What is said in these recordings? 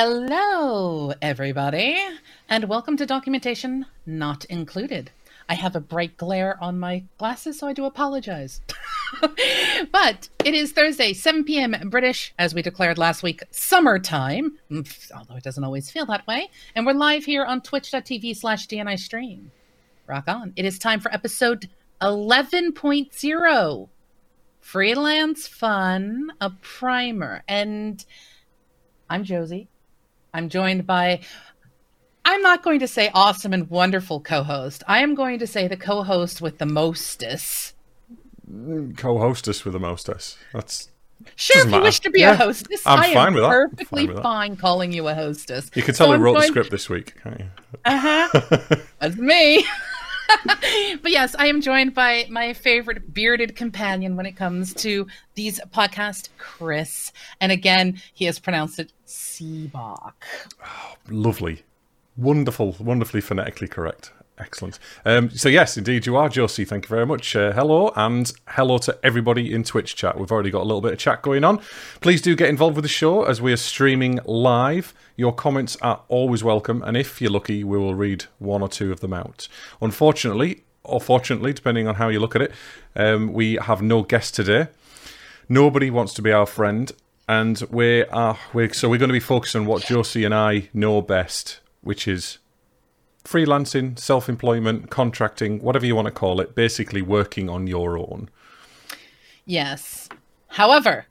Hello, everybody, and welcome to Documentation Not Included. I have a bright glare on my glasses, so I do apologize. but it is Thursday, 7 p.m. British, as we declared last week, summertime, mm, although it doesn't always feel that way. And we're live here on twitch.tv slash DNI stream. Rock on. It is time for episode 11.0 Freelance Fun, a primer. And I'm Josie. I'm joined by, I'm not going to say awesome and wonderful co host. I am going to say the co host with the mostess. Co hostess with the mostess. That's. Sure, if you matter. wish to be yeah, a hostess, I'm I fine with that. perfectly fine, with fine calling you a hostess. You can tell So wrote the script this week, can't you? Uh-huh. That's me. but yes, I am joined by my favorite bearded companion when it comes to these podcasts, Chris. And again, he has pronounced it Seabach. Lovely. Wonderful, wonderfully phonetically correct. Excellent. Um, so, yes, indeed, you are, Josie. Thank you very much. Uh, hello, and hello to everybody in Twitch chat. We've already got a little bit of chat going on. Please do get involved with the show as we are streaming live. Your comments are always welcome, and if you're lucky, we will read one or two of them out. Unfortunately, or fortunately, depending on how you look at it, um, we have no guest today. Nobody wants to be our friend, and we are uh, we're, so we're going to be focused on what Josie and I know best, which is freelancing, self-employment, contracting, whatever you want to call it. Basically, working on your own. Yes. However,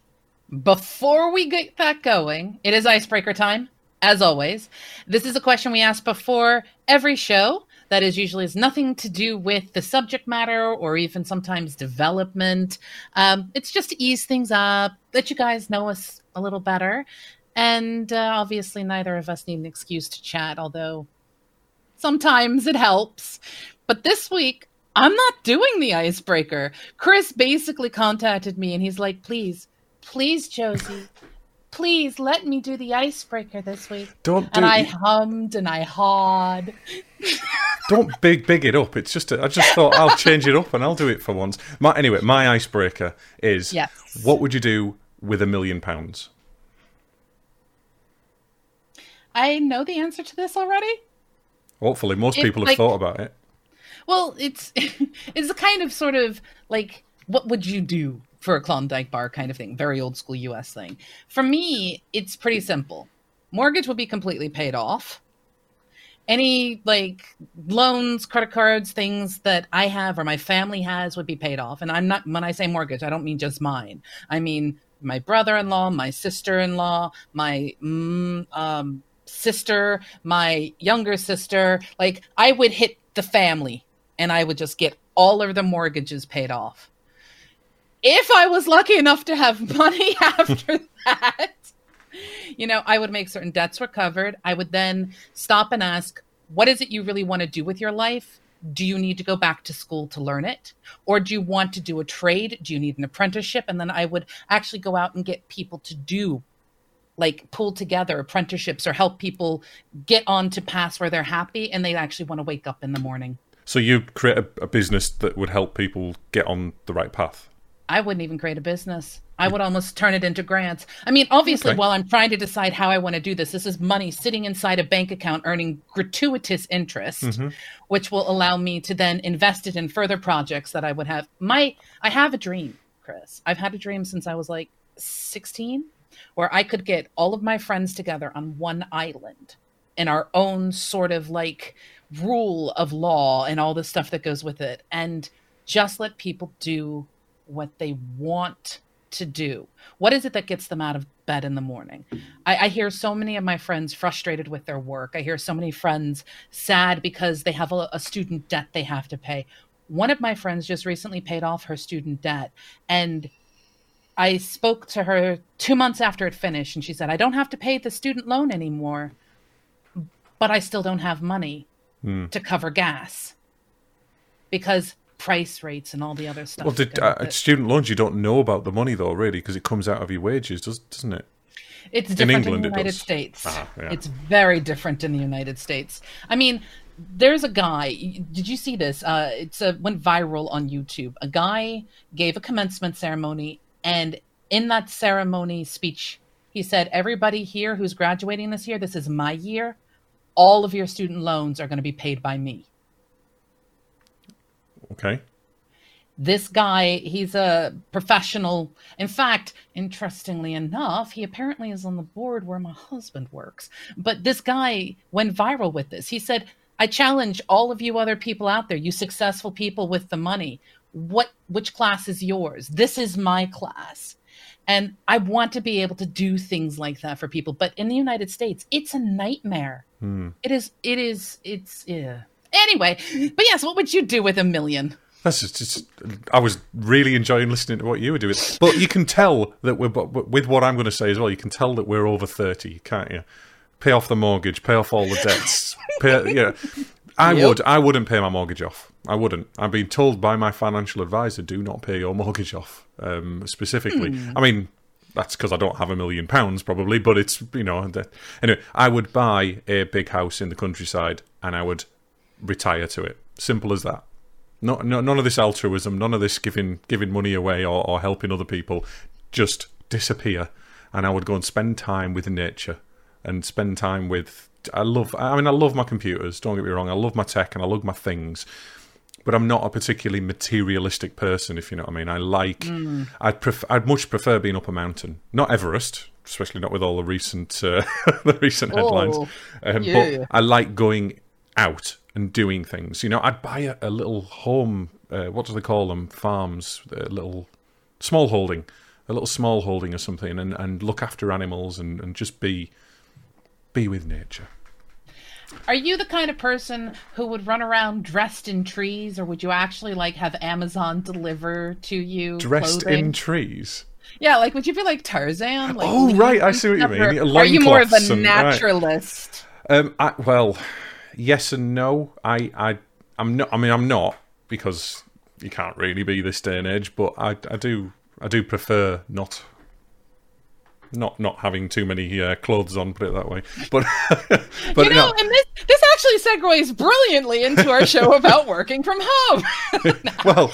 before we get that going, it is icebreaker time, as always. This is a question we ask before every show that is usually has nothing to do with the subject matter or even sometimes development. Um, it's just to ease things up, let you guys know us a little better. And uh, obviously, neither of us need an excuse to chat, although sometimes it helps. But this week, I'm not doing the icebreaker. Chris basically contacted me and he's like, please, please, Josie, please let me do the icebreaker this week. Don't do And I hummed and I hawed. don't big big it up. It's just a, I just thought I'll change it up and I'll do it for once. My, anyway, my icebreaker is Yes. what would you do with a million pounds? I know the answer to this already. Hopefully, most It's people have like- thought about it. Well, it's it's a kind of sort of like what would you do for a Klondike bar kind of thing, very old school US thing. For me, it's pretty simple. Mortgage will be completely paid off. Any like loans, credit cards, things that I have or my family has would be paid off. And I'm not when I say mortgage, I don't mean just mine. I mean my brother-in-law, my sister-in-law, my mm, um, sister, my younger sister. Like I would hit the family and I would just get all of the mortgages paid off. If I was lucky enough to have money after that, you know, I would make certain debts were covered. I would then stop and ask, what is it you really want to do with your life? Do you need to go back to school to learn it? Or do you want to do a trade? Do you need an apprenticeship? And then I would actually go out and get people to do like pull together apprenticeships or help people get on to paths where they're happy and they actually want to wake up in the morning. So you create a, a business that would help people get on the right path. I wouldn't even create a business. I would almost turn it into grants. I mean, obviously, Okay. while I'm trying to decide how I want to do this, this is money sitting inside a bank account earning gratuitous interest, mm-hmm. which will allow me to then invest it in further projects that I would have. My, I have a dream, Chris. I've had a dream since I was like 16, where I could get all of my friends together on one island in our own sort of like rule of law and all the stuff that goes with it, and just let people do what they want to do. What is it that gets them out of bed in the morning? I, I hear so many of my friends frustrated with their work. I hear so many friends sad because they have a, a student debt they have to pay. One of my friends just recently paid off her student debt, and I spoke to her two months after it finished, and she said, I don't have to pay the student loan anymore, but I still don't have money hmm. to cover gas because price rates and all the other stuff. Well, go uh, student loans, you don't know about the money though, really, because it comes out of your wages, does, doesn't it? It's different in, England the United. States. Ah, yeah. It's very different in the United States. I mean, there's a guy. Did you see this? Uh, it's a, went viral on YouTube. A guy gave a commencement ceremony, and in that ceremony speech, He said, Everybody here who's graduating this year, this is my year. All of your student loans are going to be paid by me. Okay. This guy, he's a professional. In fact, interestingly enough, he apparently is on the board where my husband works. But this guy went viral with this. He said, I challenge all of you other people out there, you successful people with the money. What which class is yours? This is my class. And I want to be able to do things like that for people. But in the United States, it's a nightmare. Hmm. It is it is it's yeah. Anyway, but yes, what would you do with a million? That's just, just. I was really enjoying listening to what you were doing, but you can tell that we're but with what I'm going to say as well. You can tell that we're over thirty, can't you? Pay off the mortgage, pay off all the debts. pay, yeah, I Yep. would. I wouldn't pay my mortgage off. I wouldn't. I've been told by my financial advisor, do not pay your mortgage off. Um, specifically, I mean. That's because I don't have a million pounds, probably, but it's you know. Anyway, I would buy a big house in the countryside, and I would retire to it. Simple as that. Not, no, none of this altruism, none of this giving giving money away or, or helping other people. Just disappear, and I would go and spend time with nature and spend time with. I love. I mean, I love my computers. Don't get me wrong. I love my tech and I love my things, but I'm not a particularly materialistic person. If you know what I mean. I like. I'd pref- I'd much prefer being up a mountain, not Everest. Especially not with all the recent uh, the recent headlines. Oh, Um, yeah. But I like going out and doing things. You know, I'd buy a, a little home. Uh, what do they call them? Farms. A little small holding, a little small holding or something, and, and look after animals and, and just be be with nature. Are you the kind of person who would run around dressed in trees, or would you actually like have Amazon deliver to you Dressed clothing? in trees. Yeah, like would you be like Tarzan? Like, Oh, right, I see what you mean. or Are you more of a and- right. naturalist? Um, I, well, yes and no. I, I, I'm not. I mean, I'm not because you can't really be this day and age. But I, I do, I do prefer not, not, not having too many uh, clothes on. Put it that way. But, but you know, no. and this this actually segues brilliantly into our show about working from home. well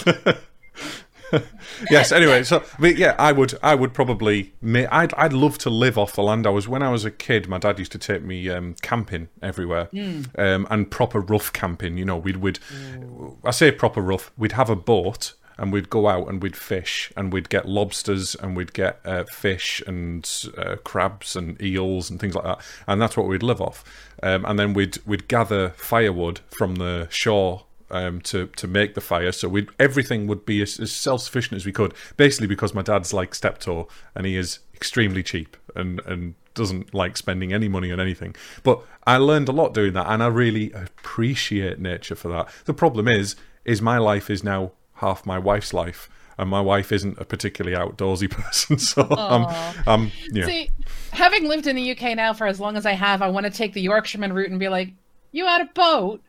yes anyway so but yeah i would i would probably i'd i'd love to live off the land. I was when i was a kid my dad used to take me um, camping everywhere um, and proper rough camping you know we'd would i say proper rough we'd have a boat and we'd go out and we'd fish and we'd get lobsters and we'd get uh, fish and uh, crabs and eels and things like that and that's what we'd live off. Um, and then we'd we'd gather firewood from the shore um, to to make the fire. So we everything would be as, as self sufficient as we could. Basically, because my dad's like steptoe and he is extremely cheap and and doesn't like spending any money on anything. But I learned a lot doing that, and I really appreciate nature for that. The problem is, is my life is now half my wife's life. And my wife isn't a particularly outdoorsy person, so I'm, I'm, yeah. See, having lived in the UK now for as long as I have, I want to take the Yorkshireman route and be like, "You had a boat."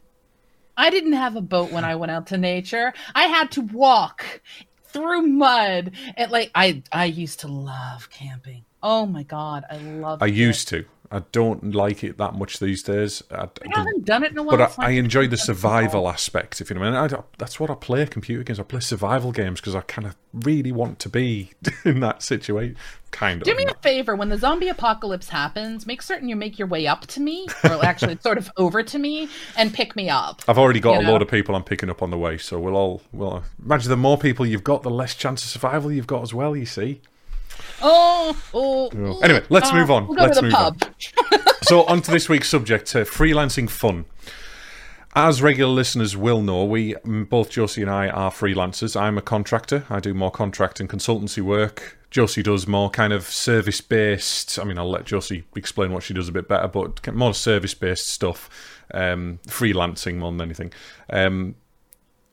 I didn't have a boat when I went out to nature. I had to walk through mud. And like I I used to love camping. Oh my god, I love I used to. I don't like it that much these days. I, I haven't done it in a while. but I, I enjoy the survival aspect. If you know what I mean, I, that's what I play computer games. I play survival games because I kind of really want to be in that situation. Kind of. Do me a favor when the zombie apocalypse happens, make certain you make your way up to me, or actually sort of over to me, and pick me up. I've already got a know. load of people I'm picking up on the way, so we'll all well. Imagine the more people you've got, the less chance of survival you've got as well. You see. Oh, oh. oh, Anyway, let's uh, move on. We'll go Let's to the move on. pub. so on to this week's subject uh, freelancing fun as regular listeners will know we both josie and i are freelancers i'm a contractor i do more contract and consultancy work josie does more kind of service based i mean i'll let josie explain what she does a bit better but more service based stuff um, freelancing more than anything um,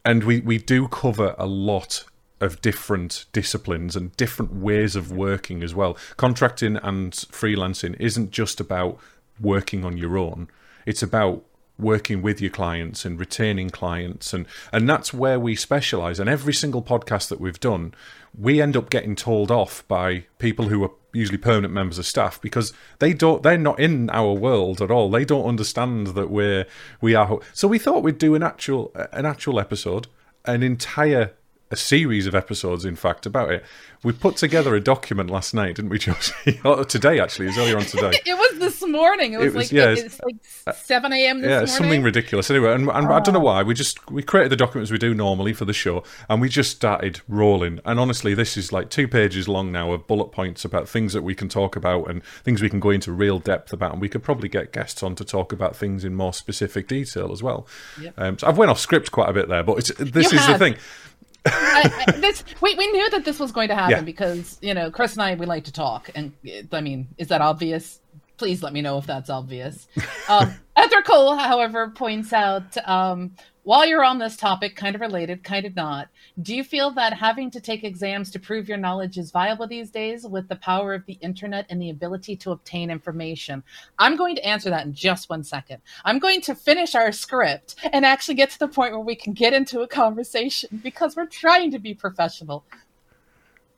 and we, we do cover a lot of different disciplines and different ways of working as well. Contracting and freelancing isn't just about working on your own, it's about working with your clients and retaining clients. And and that's where we specialize. And every single podcast that we've done we end up getting told off by people who are usually permanent members of staff because they don't they're not in our world at all. They don't understand that we're we are so we thought we'd do an actual an actual episode an entire a series of episodes, in fact, about it. We put together a document last night, didn't we, Josie? oh, today, actually. It was earlier on today. it was this morning. It was, It was- like yeah, it's, like seven a.m. this yeah, morning. it's something ridiculous. Anyway, and, and I don't know Oh. why. We just we created the documents we do normally for the show, and we just started rolling. And honestly, this is like two pages long now of bullet points about things that we can talk about and things we can go into real depth about. And we could probably get guests on to talk about things in more specific detail as well. Yep. Um, so I've went off script quite a bit there, but it's, this You is the thing. I, I, this we we knew that this was going to happen Yeah. because you know Chris and I we like to talk, and I mean, is that obvious? Please let me know if that's obvious. Um, Ethical, however, points out um, while you're on this topic, kind of related, kind of not. Do you feel that having to take exams to prove your knowledge is viable these days with the power of the internet and the ability to obtain information? I'm going to answer that in just one second. I'm going to finish our script and actually get to the point where we can get into a conversation because we're trying to be professional.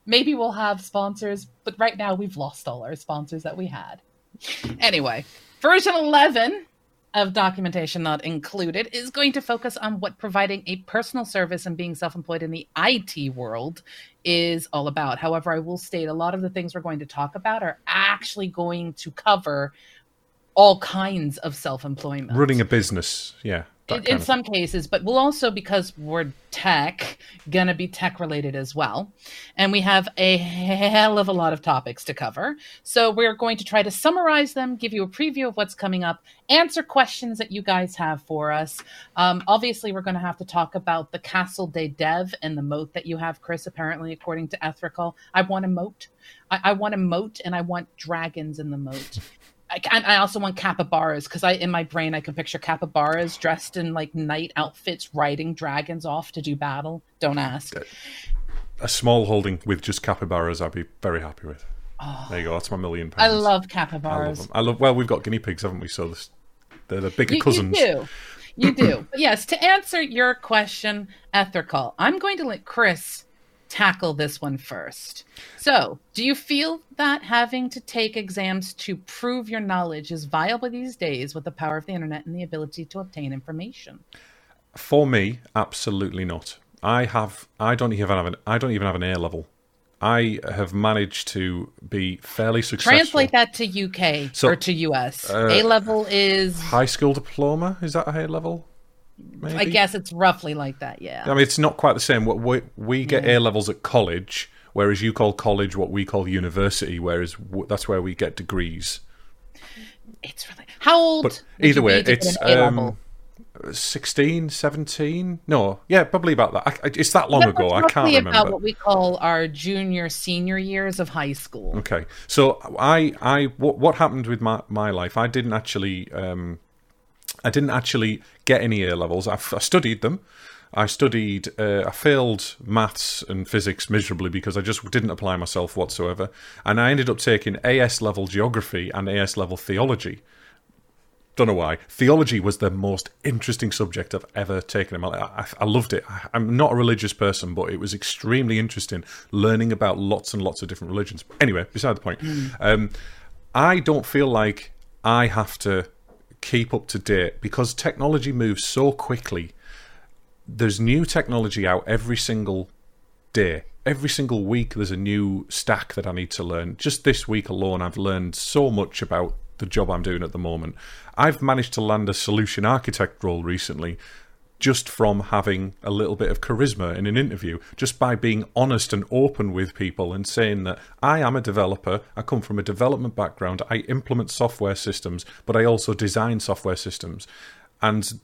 Maybe we'll have sponsors, but right now we've lost all our sponsors that we had. Anyway, version 11 of documentation not included is going to focus on what providing a personal service and being self-employed in the IT world is all about. However, I will state a lot of the things we're going to talk about are actually going to cover all kinds of self-employment Running a business, yeah. In, some cases, but we'll also because we're tech, gonna be tech related as well, and we have a hell of a lot of topics to cover. So we're going to try to summarize them, give you a preview of what's coming up, answer questions that you guys have for us. Um, obviously, we're going to have to talk about the Castle de Dev and the moat that you have, Chris. Apparently, according to Ethrical, I want a moat. I, I want a moat, and I want dragons in the moat. I, and I also want capybaras because I, in my brain, I can picture capybaras dressed in like knight outfits, riding dragons off to do battle. Don't ask. Uh, a small holding with just capybaras, I'd be very happy with. Oh, there you go. That's my million I pounds. love I love capybaras. them. I love. Well, we've got guinea pigs, haven't we? So this, they're the bigger You, you cousins. do. You do. But yes, to answer your question, Ethical, I'm going to let Chris tackle this one first. So, do you feel that having to take exams to prove your knowledge is viable these days with the power of the internet and the ability to obtain information? For me, absolutely not. I have. I don't even have an. I don't even have an A level. I have managed to be fairly successful. Translate that to UK So, or to US. uh, A level is, High school diploma is that a high level? Maybe? I guess it's roughly like that. Yeah. I mean, it's not quite the same. What we we get A levels at college, whereas you call college what we call university, whereas w- that's where we get degrees. It's really. How old? But either way, it's get an A level? um, 16, 17? No, yeah, probably about that. I, it's that long ago. I can't about remember. what we call our junior, senior years of high school. Okay, so I, I, what, what happened with my, my life? I didn't actually, um, I didn't actually get any A levels. I, I studied them. I studied. Uh, I failed maths and physics miserably because I just didn't apply myself whatsoever, and I ended up taking AS level geography and AS level theology. Don't know why. Theology was the most interesting subject I've ever taken in my life. I, I loved it. I, I'm not a religious person, but it was extremely interesting learning about lots and lots of different religions. Anyway, beside the point. Um, I don't feel like I have to keep up to date because technology moves so quickly. There's new technology out every single day. Every single week, there's a new stack that I need to learn. Just this week alone, I've learned so much about the job I'm doing at the moment. I've managed to land a solution architect role recently just from having a little bit of charisma in an interview, just by being honest and open with people and saying that I am a developer, I come from a development background, I implement software systems, but I also design software systems. And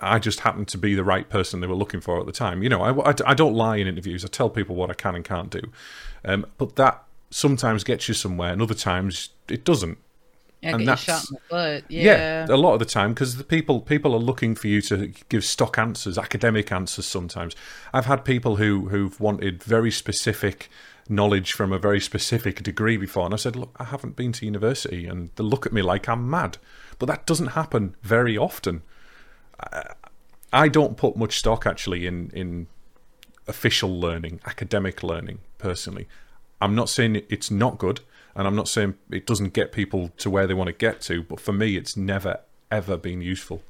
I just happened to be the right person they were looking for at the time. You know, I, I, I don't lie in interviews. I tell people what I can and can't do. Um, but that sometimes gets you somewhere, and other times it doesn't. Yeah, and that's- shot in the foot. Yeah, Yeah. a lot of the time because the people people are looking for you to give stock answers, academic answers. Sometimes I've had people who who've wanted very specific knowledge from a very specific degree before, and I said, look, I haven't been to university, and they look at me like I'm mad. But that doesn't happen very often. I, I don't put much stock actually in in official learning, academic learning. Personally, I'm not saying it's not good, and I'm not saying it doesn't get people to where they want to get to. But for me, it's never ever been useful.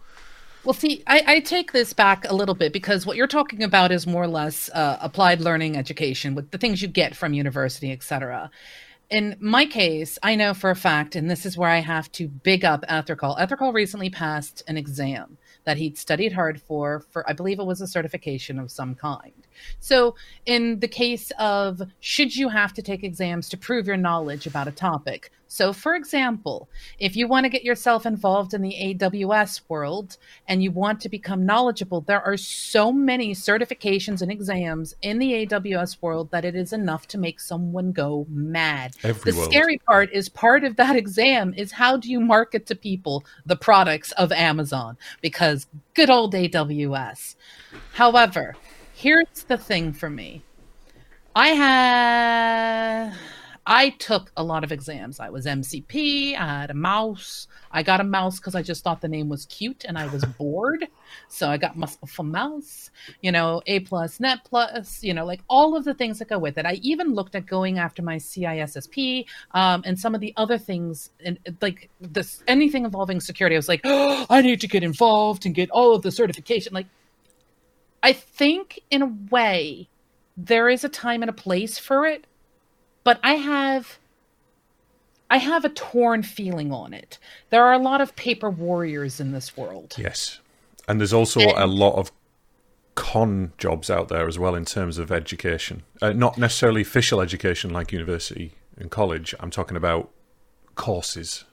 Well, see, I, I, take this back a little bit because what you're talking about is more or less uh, applied learning education with the things you get from university, etc. In my case, I know for a fact, and this is where I have to big up Ethercall. Ethercall recently passed an exam that he'd studied hard for for I believe it was a certification of some kind. So, in the case of should you have to take exams to prove your knowledge about a topic, so, for example, if you want to get yourself involved in the AWS world and you want to become knowledgeable, there are so many certifications and exams in the AWS world that it is enough to make someone go mad. Every the world. scary part is part of that exam is how do you market to people the products of Amazon? Because good old AWS. However, here's the thing for me. I had I took a lot of exams. I was MCP, I had a MOUS. I got a MOUS because I just thought the name was cute and I was bored. So I got myself a MOUS, you know, A plus, Net plus, you know, like all of the things that go with it. I even looked at going after my CISSP um, and some of the other things, and like this anything involving security. I was like, oh, I need to get involved and get all of the certification. Like, I think in a way, there is a time and a place for it but I have I have a torn feeling on it. There are a lot of paper warriors in this world. Yes. And there's also and, a lot of con jobs out there as well in terms of education. Uh, not necessarily official education like university and college. I'm talking about courses.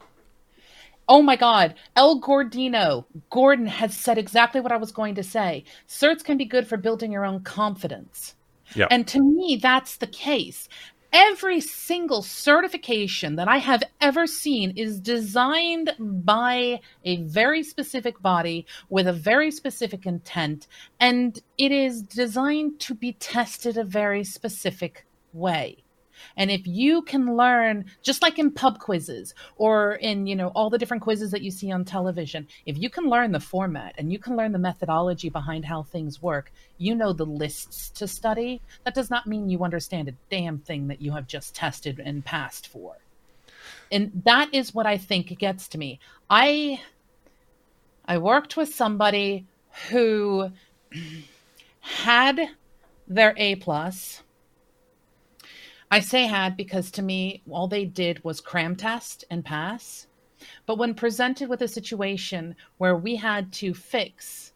Oh my God. El Gordino, Gordon has said exactly what I was going to say. Certs can be good for building your own confidence. Yep. And to me, that's the case every single certification that I have ever seen is designed by a very specific body with a very specific intent, and it is designed to be tested a very specific way. And if you can learn, just like in pub quizzes or in, you know, all the different quizzes that you see on television, if you can learn the format and you can learn the methodology behind how things work, you know the lists to study. That does not mean you understand a damn thing that you have just tested and passed for. And that is what I think gets to me. I I worked with somebody who had their A plus I say had because to me, all they did was cram test and pass. But when presented with a situation where we had to fix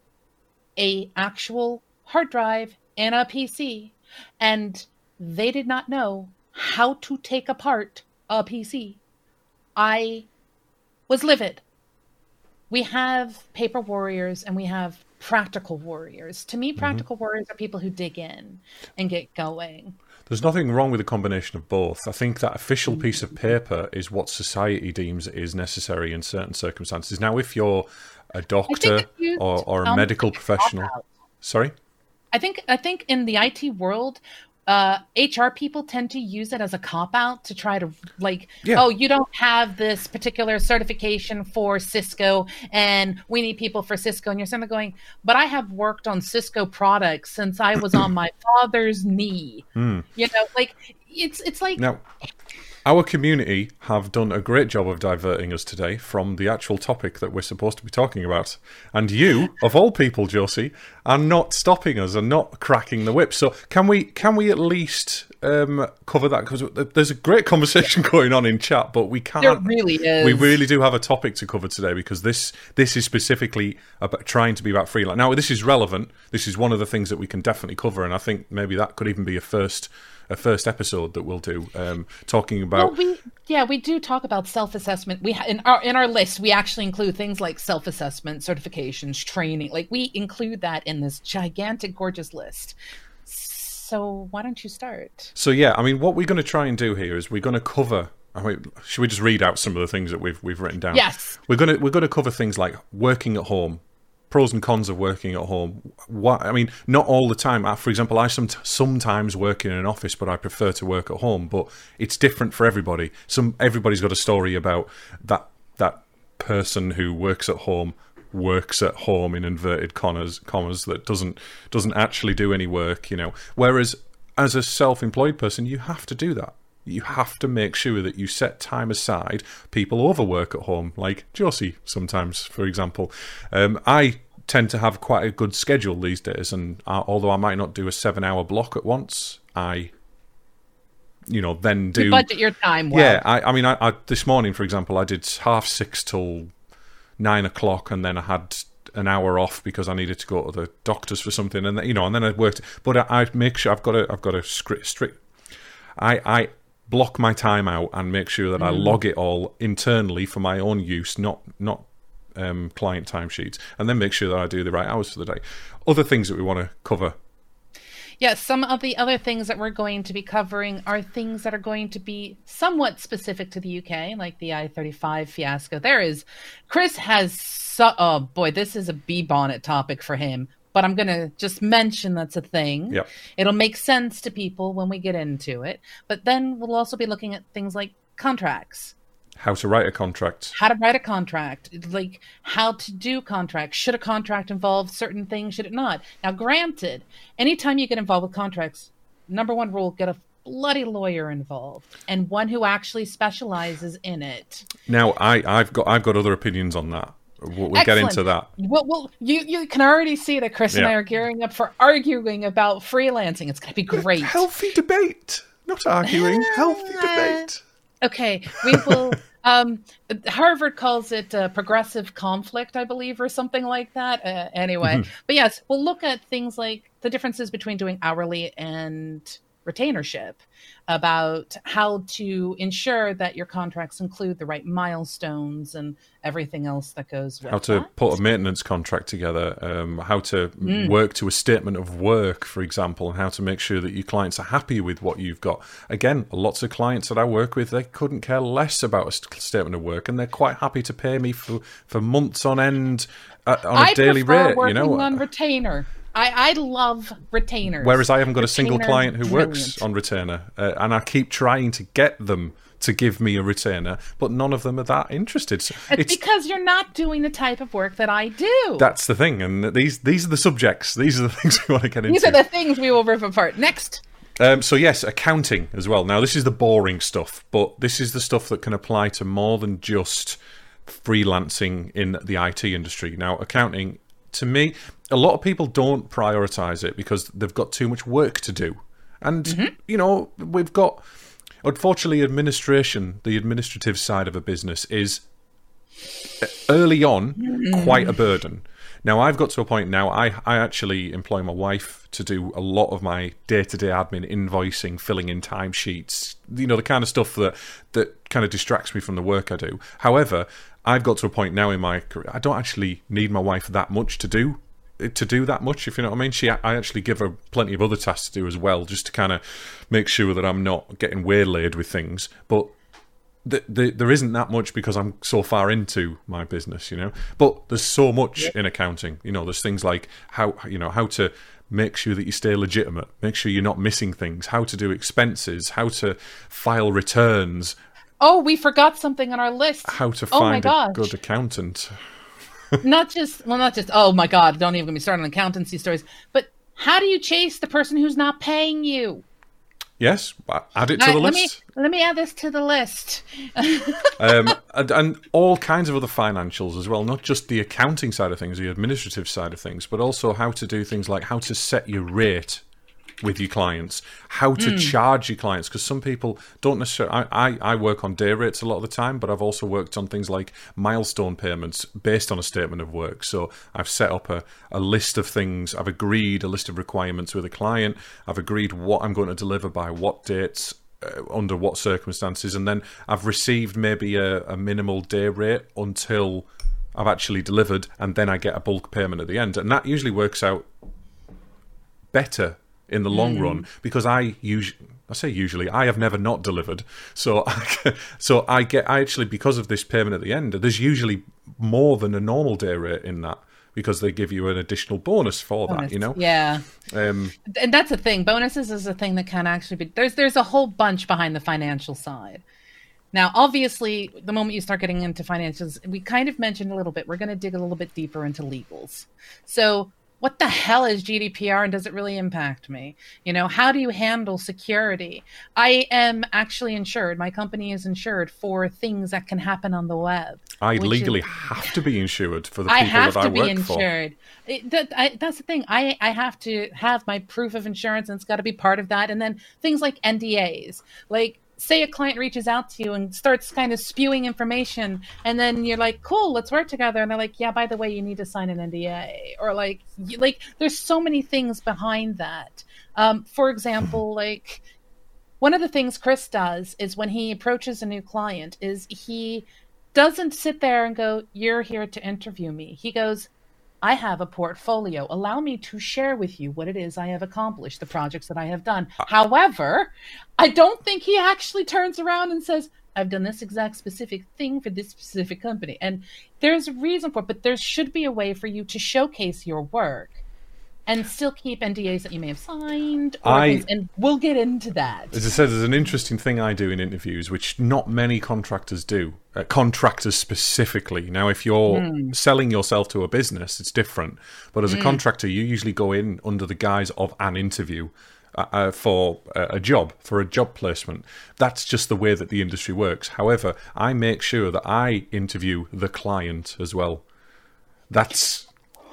a actual hard drive and a PC, and they did not know how to take apart a PC, I was livid. We have paper warriors and we have practical warriors. To me, mm-hmm. practical mm-hmm. warriors are people who dig in and get going. There's nothing wrong with a combination of both. I think that official mm. piece of paper is what society deems is necessary in certain circumstances. Now, if you're a doctor or, or a medical professional, sorry. I think I think in the IT world, uh, HR people tend to use it as a cop out to try to like, yeah. oh, you don't have this particular certification for Cisco, and we need people for Cisco. And you're of going, but I have worked on Cisco products since I was on my father's knee. Mm. You know, like it's it's like now our community have done a great job of diverting us today from the actual topic that we're supposed to be talking about. And you, of all people, Josie, are not stopping us and not cracking the whip. So can we can we at least um, cover that? Because there's a great conversation going on in chat, but we can't. There really is. We really do have a topic to cover today because this this is specifically about trying to be about freelance. Now, this is relevant. This is one of the things that we can definitely cover, and I think maybe that could even be a first a first episode that we'll do, um, talking about. Well, we, yeah, we do talk about self assessment. We in our in our list we actually include things like self assessment, certifications, training. Like we include that in this gigantic, gorgeous list. So why don't you start? So yeah, I mean, what we're going to try and do here is we're going to cover I mean, should we just read out some of the things that we've we've written down? Yes. We're gonna we're gonna cover things like working at home, pros and cons of working at home. What I mean, not all the time. For example, I some, sometimes work in an office, but I prefer to work at home. But it's different for everybody. Some everybody's got a story about that that person who works at home works at home in inverted commas commas that doesn't doesn't actually do any work. You know, whereas as a self-employed person, you have to do that you have to make sure that you set time aside. People overwork at home, like Josie sometimes, for example. Um, I tend to have quite a good schedule these days, and uh, although I might not do a seven-hour block at once, I, you know, then do You budget your time well. yeah. I, I mean, I, I this morning, for example, I did half six till nine o'clock, and then I had an hour off because I needed to go to the doctors for something, and then, you know, and then I worked. But I, I make sure I've got a I've got a strict strict. I I block my time out and make sure that I log it all internally for my own use, not not um, client timesheets, and then make sure that I do the right hours for the day. Other things that we want to cover. Yeah, some of the other things that we're going to be covering are things that are going to be somewhat specific to the UK, like the IR35 fiasco. There is, Chris has, so, oh boy, this is a bee bonnet topic for him, but I'm going to just mention that's a thing. Yep. It'll make sense to people when we get into it. But then we'll also be looking at things like contracts How to write a contract. how to write a contract, like how to do contracts. Should a contract involve certain things? Should it not? Now, granted, anytime you get involved with contracts, number one rule: get a bloody lawyer involved and one who actually specializes in it. Now, I, I've got I've got other opinions on that. We'll, we'll get into that. Well, well, you you can already see that Chris and I are gearing up for arguing about freelancing. It's going to be great. Healthy debate, not arguing. Healthy debate. Okay, we will. um, Harvard calls it uh, progressive conflict, I believe, or something like that. Uh, anyway, but yes, we'll look at things like the differences between doing hourly and retainership, about how to ensure that your contracts include the right milestones and everything else that goes with How to that. put a maintenance contract together. Um, how to Mm. work to a statement of work, for example, and how to make sure that your clients are happy with what you've got. Again, lots of clients that I work with, they couldn't care less about a st- statement of work, and they're quite happy to pay me for for months on end uh, on a I daily rate. working You know, on retainer. I, I love retainers. Whereas I haven't got a single client who works brilliant. on retainer, uh, and I keep trying to get them to give me a retainer, but none of them are that interested. So It's, because you're not doing the type of work that I do. that's the thing, and these these are the subjects. These are the things we want to get into. These are the things we will rip apart. Next. Um, so yes, accounting as well. Now this is the boring stuff, but this is the stuff that can apply to more than just freelancing in the IT industry. Now accounting, to me, a lot of people don't prioritize it because they've got too much work to do, and mm-hmm. you know we've got. Unfortunately, administration, the administrative side of a business, is early on mm-hmm. quite a burden. Now I've got to a point now I, I actually employ my wife to do a lot of my day to day admin, invoicing, filling in timesheets, you know, the kind of stuff that that kind of distracts me from the work I do. However, I've got to a point now in my career I don't actually need my wife that much to do to do that much, if you know what I mean. She, I actually give her plenty of other tasks to do as well, just to kind of make sure that I'm not getting waylaid with things. But the, the, there isn't that much because I'm so far into my business, you know. But there's so much in accounting, you know. There's things like how you know how to make sure that you stay legitimate, make sure you're not missing things, how to do expenses, how to file returns, Oh, we forgot something on our list. how to Oh my find a good accountant. Not just well, not just oh my god, don't even get me started on accountancy stories. But how do you chase the person who's not paying you? Yes, add it to the list. Let me let me add this to the list. um, and, and all kinds of other financials as well, not just the accounting side of things, the administrative side of things, but also how to do things like how to set your rate with your clients, how to charge your clients, because some people don't necessarily. I, I, I work on day rates a lot of the time, but I've also worked on things like milestone payments based on a statement of work. So I've set up a, a list of things, I've agreed a list of requirements with a client, I've agreed what I'm going to deliver by what dates, uh, under what circumstances, and then I've received maybe a, a minimal day rate until I've actually delivered, and then I get a bulk payment at the end, and that usually works out better in the long run because I usually. I say usually. I have never not delivered, so I, so I get. I actually because of this payment at the end. There's usually more than a normal day rate in that because they give you an additional bonus for that. You know, Yeah. um, and that's a thing. Bonuses is a thing that can actually be there's there's a whole bunch behind the financial side. Now, obviously, the moment you start getting into financials, we kind of mentioned a little bit. We're going to dig a little bit deeper into legals. So, what the hell is GDPR and does it really impact me? You know, how do you handle security? I am actually insured. My company is insured for things that can happen on the web. I legally is, have to be insured for the people I have that to I be work insured. It, that, I, that's the thing. I, I have to have my proof of insurance, and it's got to be part of that. And then things like NDAs, like say a client reaches out to you and starts kind of spewing information and then you're like cool let's work together. And they're like yeah by the way you need to sign an nda or like like there's so many things behind that. Um, for example like one of the things chris does is when he approaches a new client is he doesn't sit there and go you're here to interview me. He goes I have a portfolio. Allow me to share with you what it is I have accomplished, the projects that I have done. Uh, However, I don't think he actually turns around and says, I've done this exact specific thing for this specific company. And there's a reason for it, but there should be a way for you to showcase your work and still keep NDAs that you may have signed. I, things, and we'll get into that. As I said, there's an interesting thing I do in interviews, which not many contractors do. Uh, contractors specifically. Now, if you're mm. selling yourself to a business, it's different. But as a mm. contractor, you usually go in under the guise of an interview. Uh, uh, for a job, for a job placement. That's just the way that the industry works. However, I make sure that I interview the client as well. That's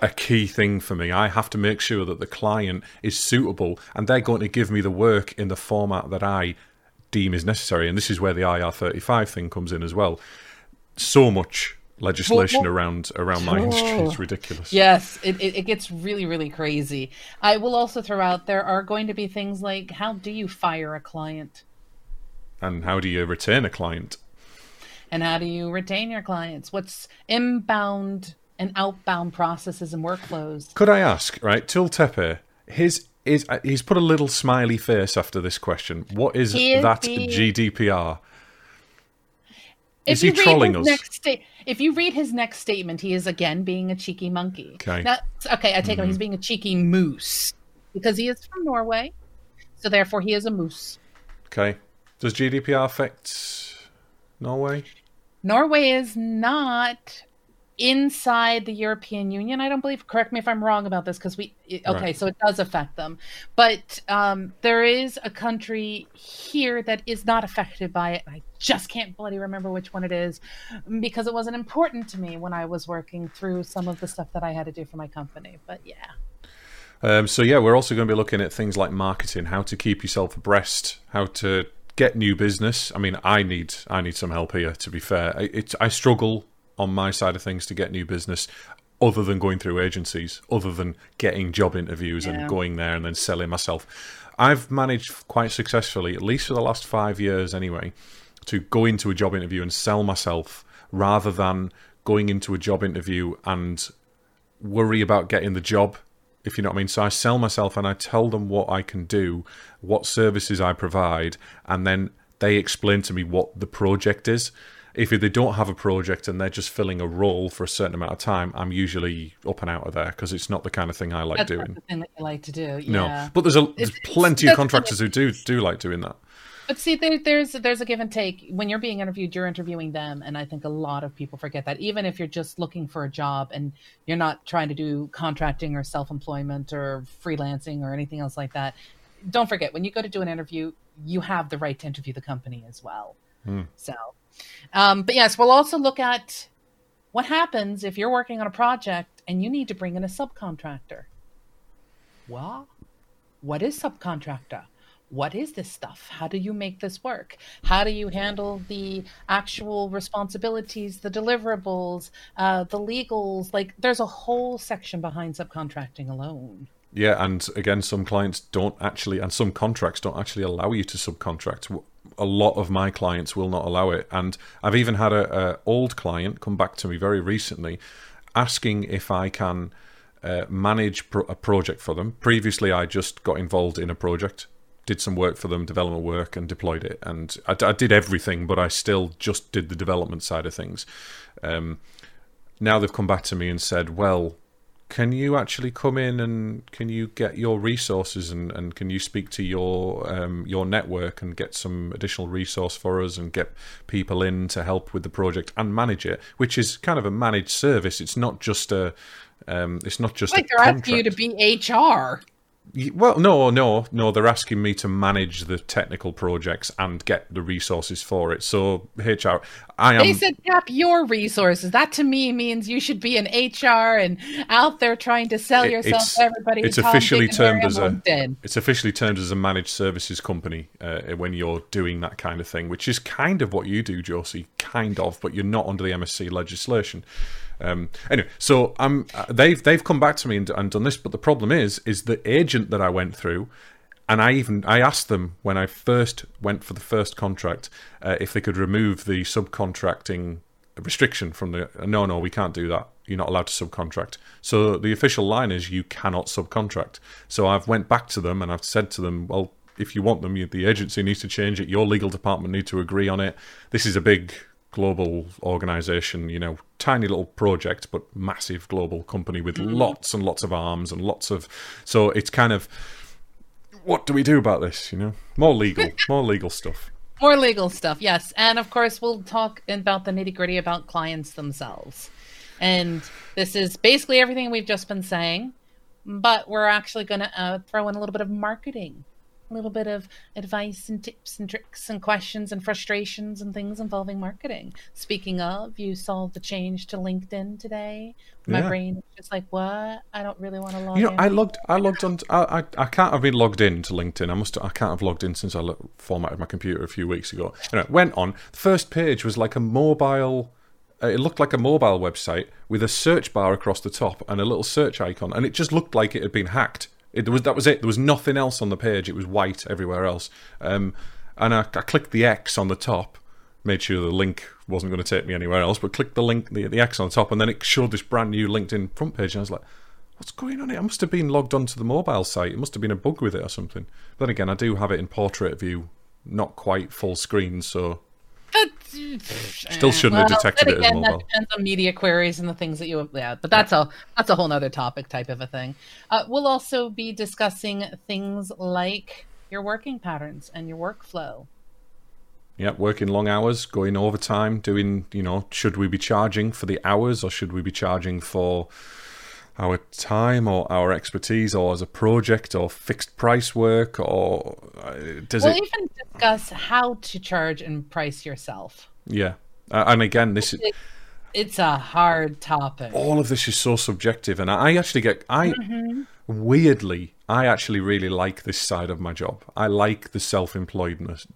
a key thing for me. I have to make sure that the client is suitable and they're going to give me the work in the format that I deem is necessary. And this is where the IR35 thing comes in as well. So much legislation well, well, around around my industry is ridiculous. Yes, it, it, it gets really really crazy. I will also throw out there are going to be things like how do you fire a client, and how do you retain a client, and how do you retain your clients? What's inbound and outbound processes and workflows. Could I ask, right, Tultepe, his is uh, he's put a little smiley face after this question. What is, that the... GDPR? Is he trolling us? Sta- if you read his next statement, he is again being a cheeky monkey. Okay. Now, okay, I take mm-hmm. it he's being a cheeky moose because he is from Norway, so therefore he is a moose. Okay. Does GDPR affect Norway? Norway is not inside the European Union. I don't believe. Correct me if I'm wrong about this, because we. Okay, right. so it does affect them, but um, there is a country here that is not affected by it. I just can't bloody remember which one it is, because it wasn't important to me when I was working through some of the stuff that I had to do for my company. But yeah. Um, so yeah, we're also going to be looking at things like marketing, how to keep yourself abreast, how to get new business. I mean, I need I need some help here. To be fair, I, I struggle on my side of things to get new business other than going through agencies, other than getting job interviews yeah. and going there and then selling myself. I've managed quite successfully, at least for the last five years anyway, to go into a job interview and sell myself rather than going into a job interview and worry about getting the job, if you know what I mean. So I sell myself and I tell them what I can do, what services I provide, and then they explain to me what the project is if they don't have a project and they're just filling a role for a certain amount of time, I'm usually up and out of there because it's not the kind of thing I like That's doing. the thing that you like to do. Yeah. No, but there's a there's plenty of contractors who do do like doing that. But see, there, there's there's a give and take. When you're being interviewed, you're interviewing them, and I think a lot of people forget that. Even if you're just looking for a job and you're not trying to do contracting or self-employment or freelancing or anything else like that, don't forget when you go to do an interview, you have the right to interview the company as well. Hmm. So um, but yes, we'll also look at what happens if you're working on a project and you need to bring in a subcontractor. Well, what is subcontractor? What is this stuff? How do you make this work? How do you handle the actual responsibilities, the deliverables, uh, the legals? Like, there's a whole section behind subcontracting alone. Yeah, and again, some clients don't actually, and some contracts don't actually allow you to subcontract a lot of my clients will not allow it. And I've even had a, a old client come back to me very recently asking if I can uh, manage pro- a project for them. Previously, I just got involved in a project, did some work for them, development work, and deployed it. And I, I did everything, but I still just did the development side of things. Um, now they've come back to me and said, well, can you actually come in and can you get your resources and, and can you speak to your um, your network and get some additional resource for us and get people in to help with the project and manage it, which is kind of a managed service. It's not just a Um, it's not just like they're contract. asking you to be HR. Well, no, no, no. They're asking me to manage the technical projects and get the resources for it. So HR, I am. They said tap your resources. That to me means you should be in HR and out there trying to sell It- yourself to everybody. it's officially Dick, and Harry termed as a- LinkedIn. It's officially termed as a managed services company uh, when you're doing that kind of thing, which is kind of what you do, Josie. Kind of, but you're not under the MSC legislation. Um, anyway, so um, uh, they've they've come back to me and, and done this, but the problem is, is the agent that I went through, and I even I asked them when I first went for the first contract uh, if they could remove the subcontracting restriction from the. No, no, we can't do that. You're not allowed to subcontract. So the official line is you cannot subcontract. So I've went back to them and I've said to them, well, if you want them, you, the agency needs to change it. Your legal department need to agree on it. This is a big global organization, you know, tiny little project, but massive global company with lots and lots of arms and lots of. So it's kind of, what do we do about this? You know, more legal, more legal stuff. More legal stuff, yes. And of course, we'll talk about the nitty gritty about clients themselves. And this is basically everything we've just been saying, but we're actually going to uh, throw in a little bit of marketing, a little bit of advice and tips and tricks and questions and frustrations and things involving marketing. Speaking of, you saw the change to LinkedIn today. My Yeah. brain is just like, what? I don't really want to log You know, in. I logged. I logged on. I, I I can't have been logged in to LinkedIn. I must. I can't have logged in since I formatted my computer a few weeks ago. Anyway, went on. The first page was like a mobile. Uh, it looked like a mobile website with a search bar across the top and a little search icon, and it just looked like it had been hacked. It was that was it. There was nothing else on the page. It was white everywhere else. Um, and I, I clicked the X on the top, made sure the link wasn't going to take me anywhere else, but clicked the link, the, the X on the top, and then it showed this brand new LinkedIn front page, and I was like, what's going on here? I must have been logged onto the mobile site. It must have been a bug with it or something. But then again, I do have it in portrait view, not quite full screen, so Still shouldn't have detected it as again, mobile. That depends on media queries and the things that you yeah, but that's a that's a whole nother topic type of a thing. Uh, we'll also be discussing things like your working patterns and your workflow. yeah, working long hours, going overtime, doing, you know, should we be charging for the hours or should we be charging for our time or our expertise or as a project or fixed price work or uh, does We'll it even discuss how to charge and price yourself. yeah uh, and again this is It's a hard topic. all of this is so subjective and i actually get i weirdly i actually really like this side of my job i like the self-employedness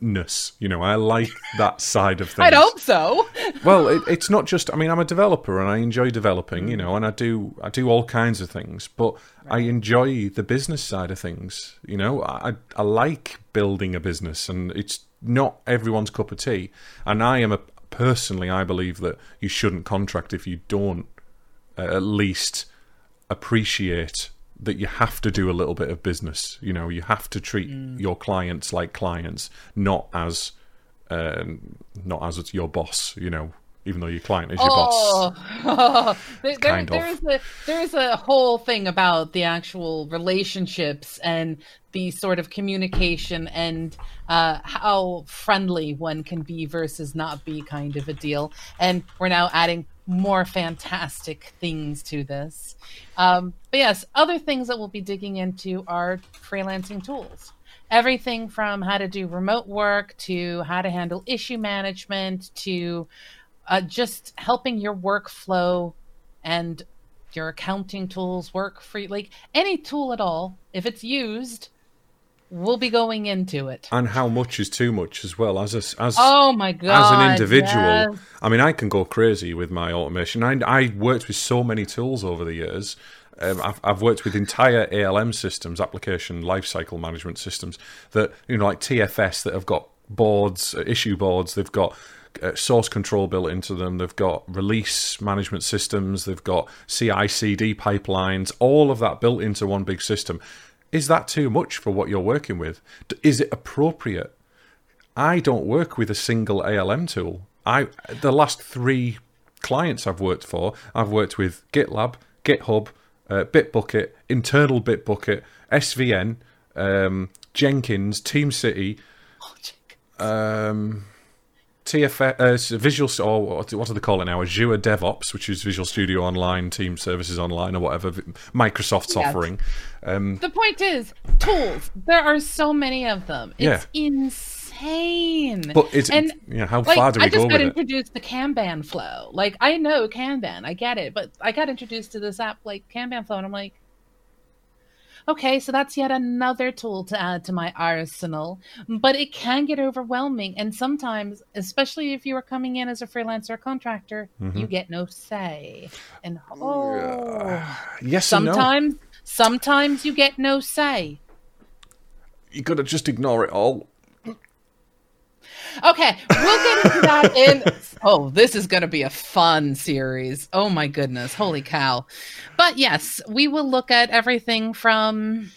ness you know i like that side of things. I'd hope so. well it, it's not just i mean i'm a developer and i enjoy developing you know and i do i do all kinds of things but i enjoy the business side of things you know. I i like building a business and it's not everyone's cup of tea. And i am a personally i believe that you shouldn't contract if you don't uh, at least appreciate that you have to do a little bit of business. You know, you have to treat your clients like clients, not as um, not as your boss. You know, even though your client is your boss. Oh, there, there, there's a there's a whole thing about the actual relationships and the sort of communication and uh, how friendly one can be versus not be kind of a deal. And we're now adding more fantastic things to this. Um, but yes, other things that we'll be digging into are freelancing tools. Everything from how to do remote work to how to handle issue management to uh, just helping your workflow and your accounting tools work free like any tool at all if it's used we'll be going into it. And how much is too much as well as a, as oh my god as an individual. yes. i mean i can go crazy with my automation. I, I worked with so many tools over the years. Um, I've, I've worked with entire alm systems application lifecycle management systems that you know like tfs that have got boards uh, issue boards. They've got uh, source control built into them. They've got release management systems. They've got ci cd pipelines. All of that built into one big system is that too much for what you're working with? Is it appropriate? I don't work with a single ALM tool. I the last three clients I've worked for, I've worked with GitLab, GitHub, uh, Bitbucket, internal Bitbucket, SVN, um, Jenkins, TeamCity, um, TF uh, Visual or what do they call it now? Azure DevOps, which is Visual Studio Online, Team Services Online, or whatever Microsoft's yes. offering. Um, the point is, tools. There are so many of them. It's yeah. insane. But it's and yeah, how like, far do we I just go got introduced to Kanban flow. Like I know Kanban, I get it, but I got introduced to this app like Kanban flow, and I'm like, Okay, so that's yet another tool to add to my arsenal, but it can get overwhelming. And sometimes, especially if you are coming in as a freelancer or contractor, mm-hmm. you get no say. And oh, yeah. yes, sometimes, no. sometimes you get no say. You gotta just ignore it all. Okay, we'll get into that in. Oh, this is going to be a fun series. Oh my goodness, holy cow! But yes, we will look at everything from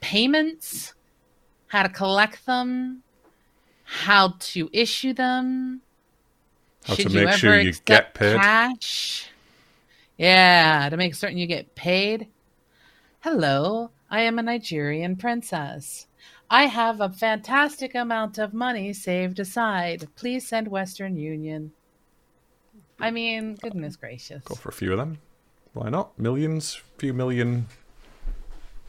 payments, how to collect them, how to issue them, how Should to make you sure you get paid. Cash? Yeah, to make certain you get paid. Hello, I am a Nigerian princess. I have a fantastic amount of money saved aside. Please send Western Union. I mean, goodness gracious. Go for a few of them. Why not? Millions, few million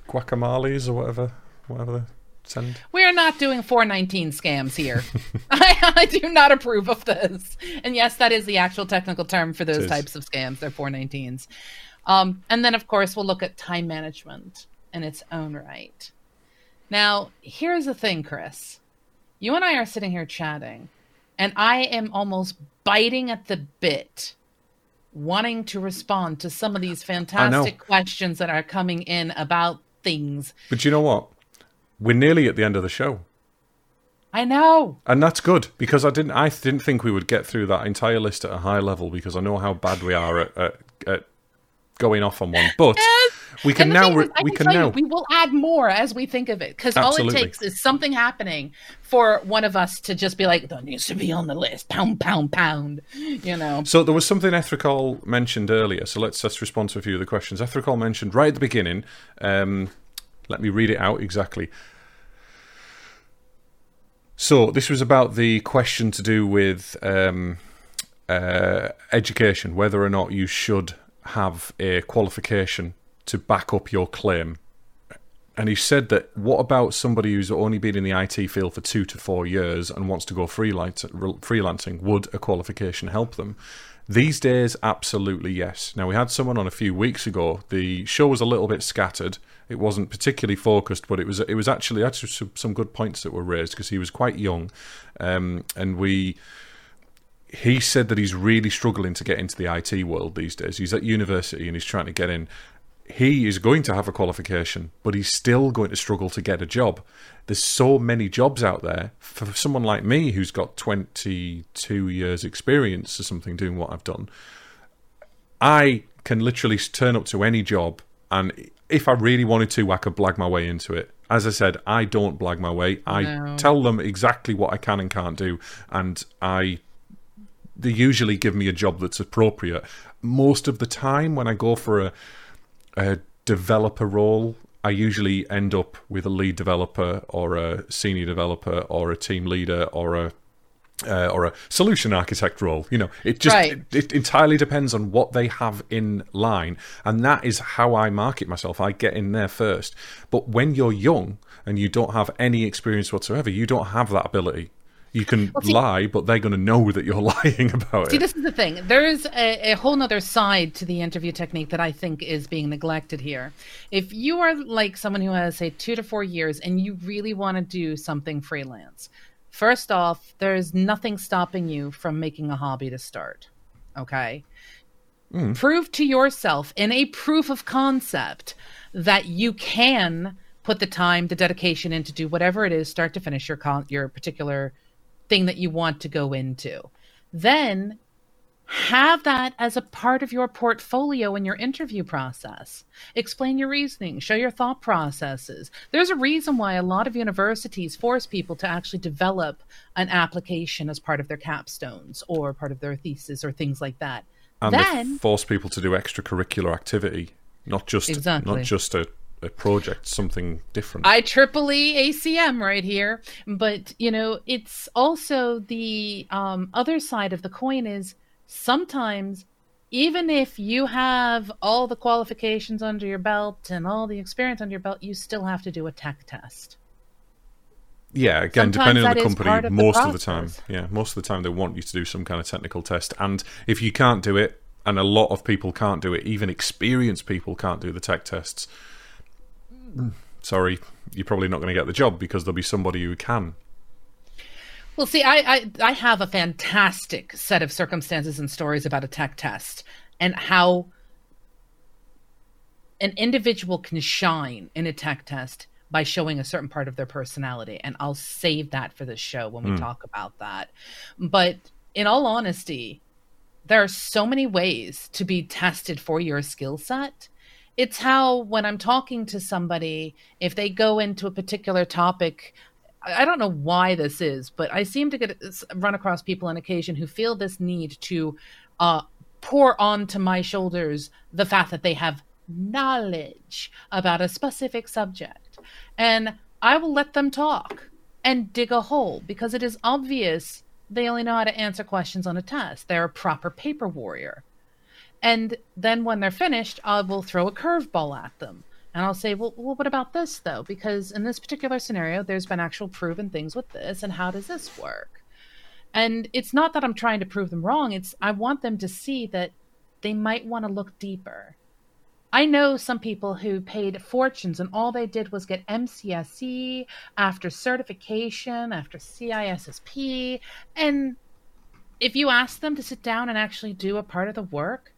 guacamoles or whatever, whatever they send. We are not doing 419 scams here. I, I, do not approve of this. And yes, that is the actual technical term for those types of scams. They're 419s. Um, and then, of course, we'll look at time management in its own right. Now, here's the thing, Chris. You and I are sitting here chatting, and I am almost biting at the bit, wanting to respond to some of these fantastic questions that are coming in about things. But you know what? We're nearly at the end of the show. I know. And that's good because I didn't I didn't think we would get through that entire list at a high level because I know how bad we are at, at, at going off on one. But yes. We can now is, we can, can now you, we will add more as we think of it because all it takes is something happening for one of us to just be like that needs to be on the list pound pound pound you know? So there was something Ethrical mentioned earlier so let's let's respond to a few of the questions. Ethrical mentioned right at the beginning um, let me read it out exactly. So this was about the question to do with um, uh, education whether or not you should have a qualification to back up your claim. And he said that what about somebody who's only been in the IT field for two to four years and wants to go freelancing? Would a qualification help them? These days, absolutely yes. Now, we had someone on a few weeks ago. The show was a little bit scattered. It wasn't particularly focused, but it was it was actually actually some, good points that were raised because he was quite young, um, and we he said that he's really struggling to get into the IT world these days. He's at university and he's trying to get in. He is going to have a qualification, but he's still going to struggle to get a job. There's so many jobs out there for someone like me who's got 22 years experience or something doing what I've done. I can literally turn up to any job and if I really wanted to, I could blag my way into it. As I said, I don't blag my way. I no. tell them exactly what I can and can't do, and I they usually give me a job that's appropriate. Most of the time, when I go for a, a developer role, I usually end up with a lead developer or a senior developer or a team leader or a uh, or a solution architect role. You know, it just right. it, it, entirely depends on what they have in line, and that is how I market myself. I get in there first. But when you're young and you don't have any experience whatsoever, you don't have that ability. You can well, see, lie, but they're going to know that you're lying about see, it. See, this is the thing. There's a, a whole other side to the interview technique that I think is being neglected here. If you are like someone who has, say, two to four years and you really want to do something freelance, first off, there's nothing stopping you from making a hobby to start. Okay? Mm. Prove to yourself in a proof of concept that you can put the time, the dedication in to do whatever it is, start to finish your con- your particular thing that you want to go into. Then have that as a part of your portfolio in your interview process. Explain your reasoning, show your thought processes. There's a reason why a lot of universities force people to actually develop an application as part of their capstones or part of their thesis or things like that. And then force people to do extracurricular activity, not just exactly. not just a a project something different. I triple E ACM right here, but you know, it's also the um, other side of the coin is sometimes even if you have all the qualifications under your belt and all the experience under your belt, you still have to do a tech test. Yeah, again, Sometimes depending on the company, of the most of the time, yeah, most of the time they want you to do some kind of technical test, and if you can't do it, and a lot of people can't do it, even experienced people can't do the tech tests. Sorry, you're probably not going to get the job because there'll be somebody who can. Well, see, I, I I have a fantastic set of circumstances and stories about a tech test and how an individual can shine in a tech test by showing a certain part of their personality. And I'll save that for the show when we hmm. talk about that. But in all honesty, there are so many ways to be tested for your skill set. It's how when I'm talking to somebody, if they go into a particular topic, I don't know why this is, but I seem to get run across people on occasion who feel this need to uh, pour onto my shoulders the fact that they have knowledge about a specific subject, and I will let them talk and dig a hole because it is obvious they only know how to answer questions on a test. They're a proper paper warrior. And then when they're finished, I will throw a curveball at them. And I'll say, well, well, what about this, though? Because in this particular scenario, there's been actual proven things with this, and how does this work? And it's not that I'm trying to prove them wrong, it's I want them to see that they might want to look deeper. I know some people who paid fortunes and all they did was get MCSE after certification, after CISSP. And if you ask them to sit down and actually do a part of the work,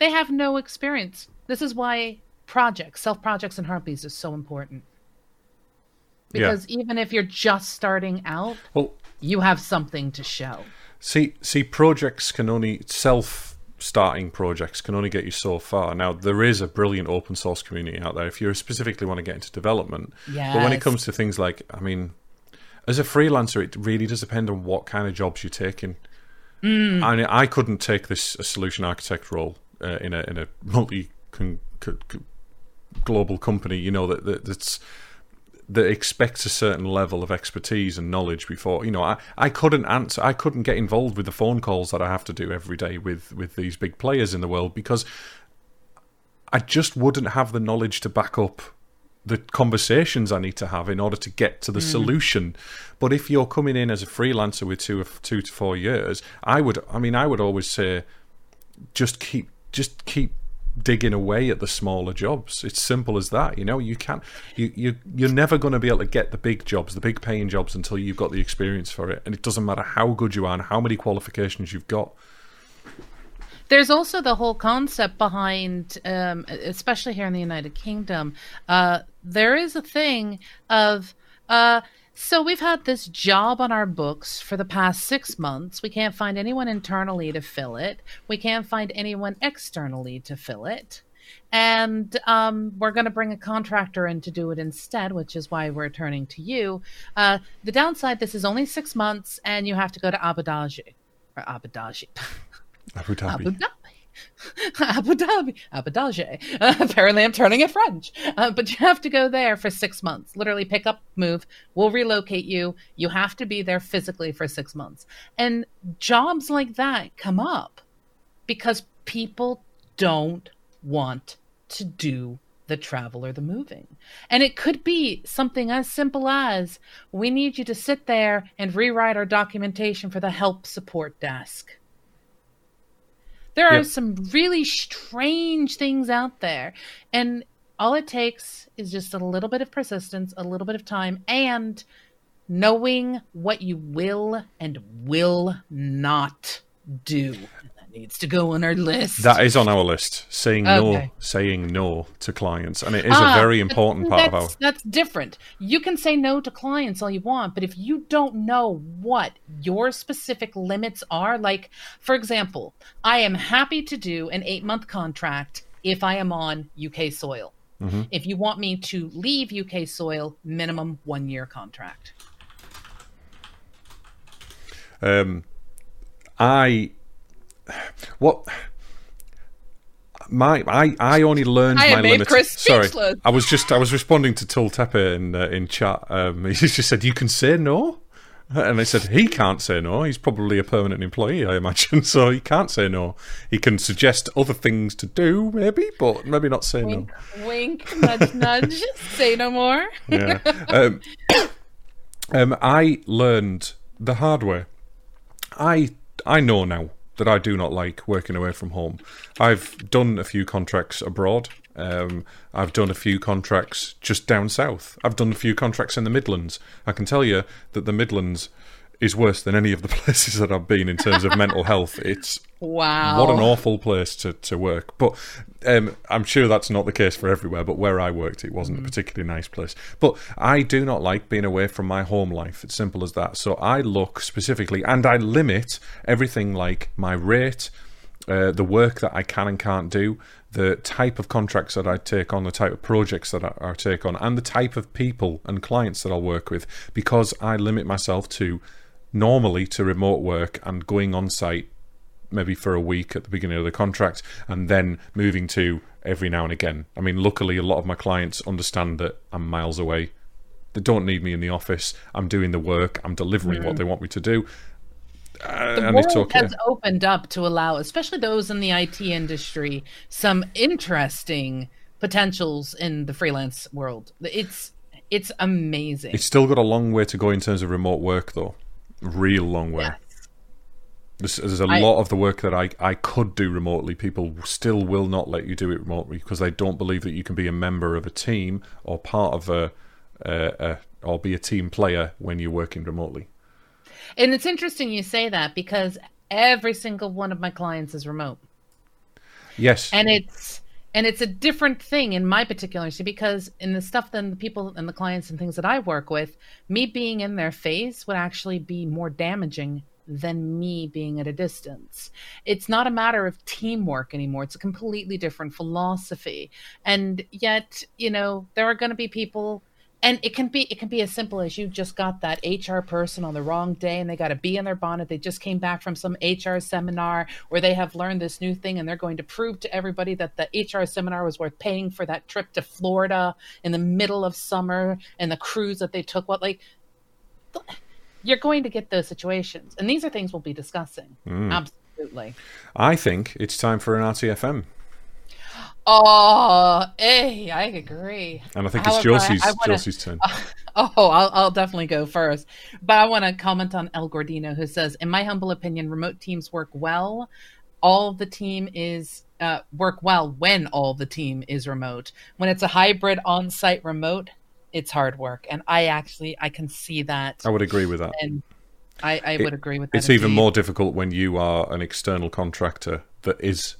they have no experience. This is why projects, self projects, and harpies is so important. Yeah. Because even if you're just starting out, Well, you have something to show. See, see, projects can only self-starting projects can only get you so far. Now, there is a brilliant open source community out there if you specifically want to get into development. But when it comes to things like, I mean, as a freelancer, it really does depend on what kind of jobs you're taking. Mm. And I couldn't take this a solution architect role uh, in a in a multi con, co- co- global company. You know that, that that's that expects a certain level of expertise and knowledge before you know I, I couldn't answer I couldn't get involved with the phone calls that I have to do every day with with these big players in the world because I just wouldn't have the knowledge to back up the conversations I need to have in order to get to the solution. But if you're coming in as a freelancer with two two to four years, I would I mean I would always say just keep just keep digging away at the smaller jobs. It's simple as that. You know, you can't you you you're never going to be able to get the big jobs, the big paying jobs until you've got the experience for it. And it doesn't matter how good you are and how many qualifications you've got. There's also the whole concept behind, um, especially here in the United Kingdom, uh, there is a thing of, uh, so we've had this job on our books for the past six months. We can't find anyone internally to fill it. We can't find anyone externally to fill it. And um, we're going to bring a contractor in to do it instead, which is why we're turning to you. Uh, the downside, this is only six months, and you have to go to Abu Dhabi. Or Abu Dhabi. Abu Dhabi. Abu Dhabi. Abu Dhabi, Abu Dhabi. Uh, apparently, I'm turning it French. Uh, but you have to go there for six months. Literally, pick up, move. We'll relocate you. You have to be there physically for six months. And jobs like that come up because people don't want to do the travel or the moving. And it could be something as simple as we need you to sit there and rewrite our documentation for the help support desk. There are Yep. some really strange things out there. And all it takes is just a little bit of persistence, a little bit of time, and knowing what you will and will not do. Needs to go on our list. That is on our list. Saying no, Okay. saying saying no to clients, and it is Ah, a very important part of our. that's, That's different. You can say no to clients all you want, but if you don't know what your specific limits are, like, for example, I am happy to do an eight month contract if I am on UK soil. Mm-hmm. If you want me to leave UK soil, minimum one year contract. Um, I what my I, I only learned I my limits. Sorry. I was just I was responding to Tultepe in uh, in chat. Um, he just said you can say no, and I said he can't say no. He's probably a permanent employee, I imagine, so he can't say no. He can suggest other things to do, maybe, but maybe not say no. Wink, wink, nudge, nudge. Say no more. Yeah. Um, um, I learned the hard way. I I know now that I do not like working away from home. I've done a few contracts abroad. Um, I've done a few contracts just down south. I've done a few contracts in the Midlands. I can tell you that the Midlands is worse than any of the places that I've been in terms of mental health. It's Wow. what an awful place to, to work. But um, I'm sure that's not the case for everywhere. But where I worked, it wasn't a particularly nice place. But I do not like being away from my home life. It's simple as that. So I look specifically and I limit everything like my rate, uh, the work that I can and can't do, the type of contracts that I take on, the type of projects that I, I take on, and the type of people and clients that I'll work with because I limit myself to normally to remote work and going on site maybe for a week at the beginning of the contract and then moving to every now and again. I mean, luckily, a lot of my clients understand that I'm miles away. They don't need me in the office. I'm doing the work. I'm delivering what they want me to do. Uh, the and world okay. has opened up to allow, especially those in the IT industry, some interesting potentials in the freelance world. It's it's amazing. It's still got a long way to go in terms of remote work, though. Real long way. There's, there's a I- lot of the work that I, I could do remotely. People still will not let you do it remotely because they don't believe that you can be a member of a team or part of a, a, a or be a team player when you're working remotely. And it's interesting you say that because every single one of my clients is remote. Yes, and it's and it's a different thing in my particular see because in the stuff than the people and the clients and things that I work with, me being in their face would actually be more damaging than me being at a distance. It's not a matter of teamwork anymore. It's a completely different philosophy. And yet, you know, there are going to be people and it can be it can be as simple as you just got that HR person on the wrong day and they got a bee in their bonnet. They just came back from some HR seminar where they have learned this new thing and they're going to prove to everybody that the HR seminar was worth paying for that trip to Florida in the middle of summer and the cruise that they took. What like you're going to get those situations. And these are things we'll be discussing. Mm. Absolutely. I think it's time for an RTFM, Oh, hey, I agree. and I think However, it's I- Josie's I wanna- Josie's turn. Oh, I'll, I'll definitely go first. But I want to comment on El Gordino, who says, in my humble opinion, remote teams work well. All the team is uh, work well when all the team is remote. When it's a hybrid on-site remote, it's hard work, and I actually I can see that, I would agree with that. and I, I would agree with that. It's even more difficult when you are an external contractor that is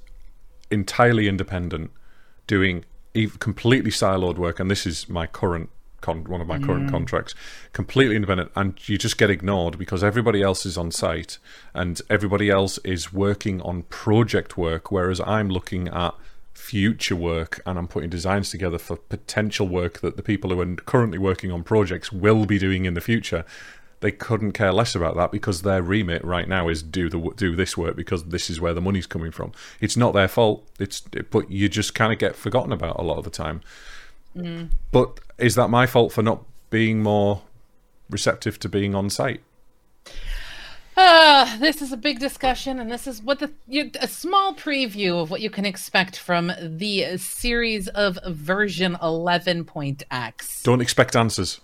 entirely independent, doing completely siloed work. And this is my current con- one of my current contracts, completely independent, and you just get ignored because everybody else is on site and everybody else is working on project work, whereas I'm looking at future work and I'm putting designs together for potential work that the people who are currently working on projects will be doing in the future they couldn't care less about that because their remit right now is do the do this work because this is where the money's coming from. It's not their fault. It's but you just kind of get forgotten about a lot of the time. But is that my fault for not being more receptive to being on site? Ah, this is a big discussion, and this is what the you, a small preview of what you can expect from the series of version 11.x. Don't expect answers.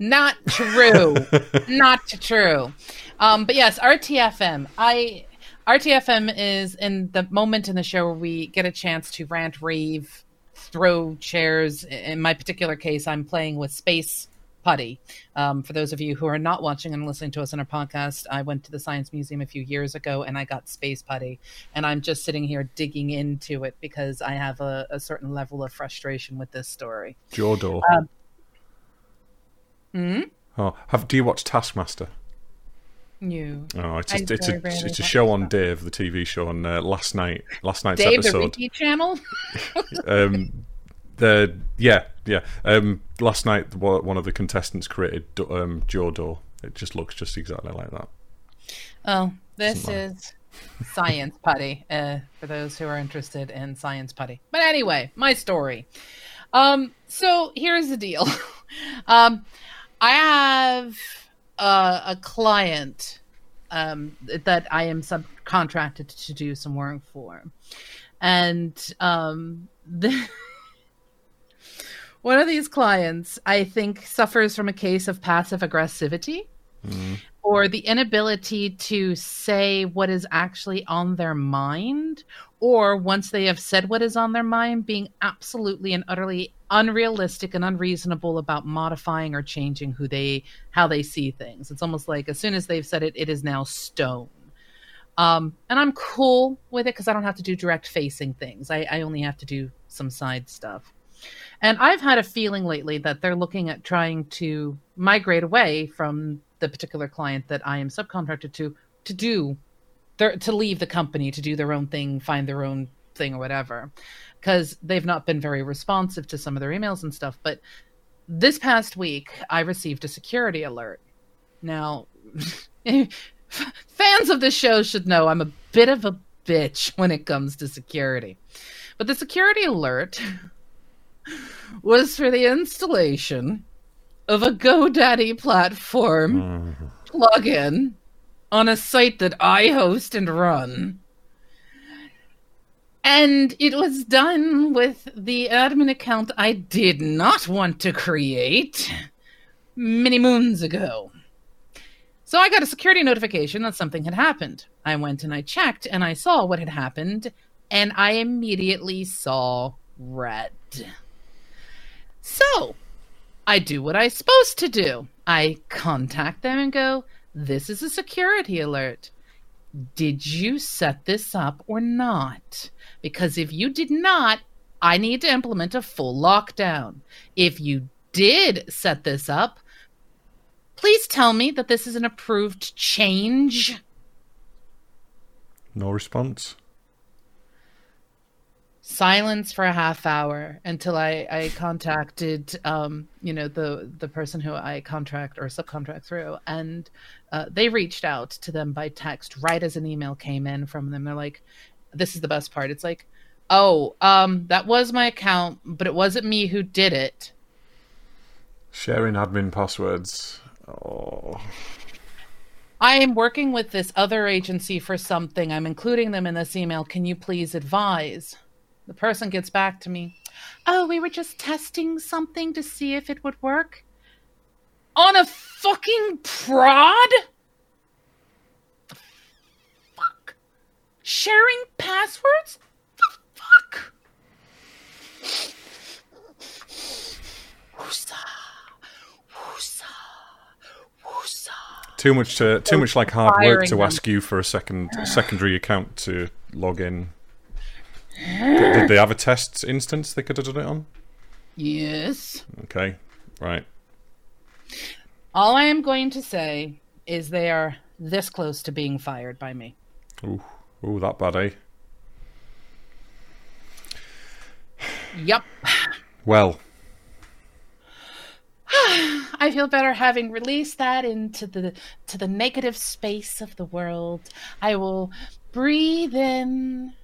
Not true. Not true. Um, but yes, RTFM. I RTFM is in the moment in the show where we get a chance to rant, rave, throw chairs. In my particular case, I'm playing with Space Putty. Um, for those of you who are not watching and listening to us on our podcast, I went to the Science Museum a few years ago and I got Space Putty. And I'm just sitting here digging into it because I have a, a certain level of frustration with this story. Jodo. Hmm? Oh, have do you watch Taskmaster? No. Oh, it's it's a it's a show on Dave, the TV show, on uh, last night last night's Dave, the episode. repeat channel? um, the yeah yeah um, last night one of the contestants created um, Jodo. It just looks just exactly like that. Oh, This is science putty uh, for those who are interested in science putty. But anyway, my story. Um, so here's the deal. um, I have a, a client um, that I am subcontracted to do some work for, and um, the. One of these clients, I think, suffers from a case of passive aggressivity or the inability to say what is actually on their mind, or once they have said what is on their mind, being absolutely and utterly unrealistic and unreasonable about modifying or changing who they how they see things. It's almost like as soon as they've said it, it is now stone. Um, and I'm cool with it because I don't have to do direct facing things. I, I only have to do some side stuff. And I've had a feeling lately that they're looking at trying to migrate away from the particular client that I am subcontracted to to do their to leave the company to do their own thing, find their own thing or whatever. Because they've not been very responsive to some of their emails and stuff. But this past week I received a security alert. Now fans of this show should know I'm a bit of a bitch when it comes to security. But the security alert was for the installation of a GoDaddy platform mm-hmm. plugin on a site that I host and run. And it was done with the admin account I did not want to create many moons ago. So I got a security notification that something had happened. I went and I checked and I saw what had happened, and I immediately saw red. So I do what I'm supposed to do. I contact them and go, This is a security alert. Did you set this up or not? Because if you did not, I need to implement a full lockdown. If you did set this up, please tell me that this is an approved change. No response. Silence for a half hour until I, I contacted um, you know the the person who I contract or subcontract through, and uh, they reached out to them by text right as an email came in from them. They're like, "This is the best part." It's like, "Oh, um, that was my account, but it wasn't me who did it." Sharing admin passwords. Oh. I am working with this other agency for something. I'm including them in this email. Can you please advise? The person gets back to me. Oh, we were just testing something to see if it would work. On a fucking prod? The fuck? Sharing passwords? The fuck? Woosa. Woosa. Woosa. Too much to, too much like hard work to them. ask you for a second a secondary account to log in. Did, did they have a test instance they could have done it on? Yes. Okay, right. All I am going to say is they are this close to being fired by me. Ooh, ooh, that bad, eh? Yep. Well, I feel better having released that into the to the negative space of the world. I will breathe in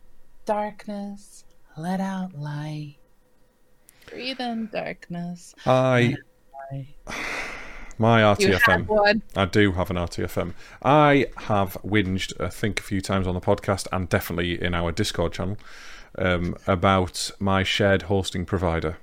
darkness, let out light. Breathe in darkness. I my RTFM. I do have an RTFM. I have whinged, I think, a few times on the podcast and definitely in our Discord channel um, about my shared hosting provider.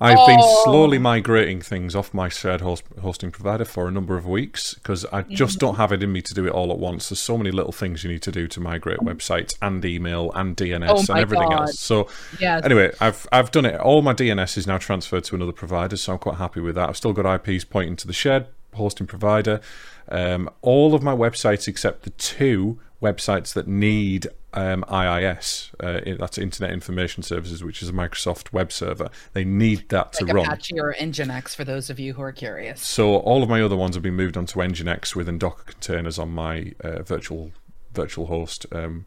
I've been Oh. slowly migrating things off my shared host- hosting provider for a number of weeks because I just don't have it in me to do it all at once. There's so many little things you need to do to migrate websites and email and DNS Oh and everything God. else. So Yes. Anyway, I've I've done it. All my DNS is now transferred to another provider, so I'm quite happy with that. I've still got IPs pointing to the shared hosting provider. Um, all of my websites except the two websites that need um, IIS, uh, that's Internet Information Services, which is a Microsoft web server. They need that to Like run. Apache or Nginx for those of you who are curious. So all of my other ones have been moved onto Nginx within Docker containers on my uh, virtual virtual host. Um,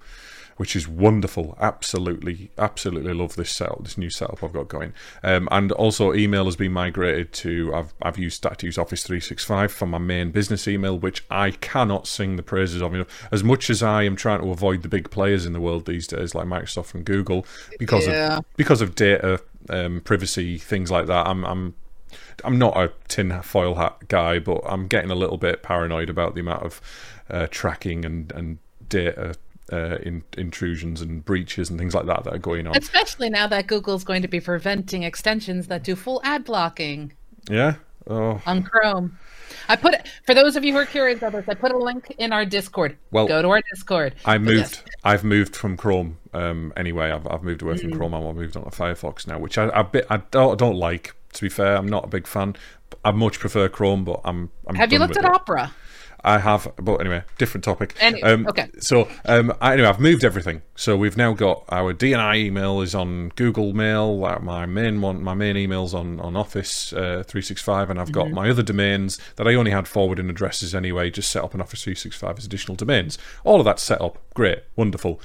which is wonderful. Absolutely, absolutely love this setup, this new setup I've got going. Um, and also, email has been migrated to. I've I've used started to use Office 365 for my main business email, which I cannot sing the praises of. Know, as much as I am trying to avoid the big players in the world these days, like Microsoft and Google, because Yeah. of because of data um, privacy things like that. I'm I'm I'm not a tin foil hat guy, but I'm getting a little bit paranoid about the amount of uh, tracking and and data uh, in, intrusions and breaches and things like that that are going on. Especially now that Google's going to be preventing extensions that do full ad blocking Yeah. Oh, on Chrome. I put it for those of you who are curious about this. I put a link in our Discord. Well, go to our Discord. I moved. yes. I've moved from Chrome. Um, anyway, I've, I've moved away Mm. from Chrome. I've moved on to Firefox now, which I I, bit, I don't, I don't like. To be fair, I'm not a big fan. I much prefer Chrome, but I'm. I'm Have you looked at it. Opera? I have, but anyway, different topic. Any- um, okay. So um, I, anyway, I've moved everything. So we've now got our DNI email is on Google Mail. uh, My main one, my main emails on on Office uh, 365, and I've got my other domains that I only had forwarding addresses anyway. Just set up an Office 365 as additional domains. All of that's set up. Great, wonderful.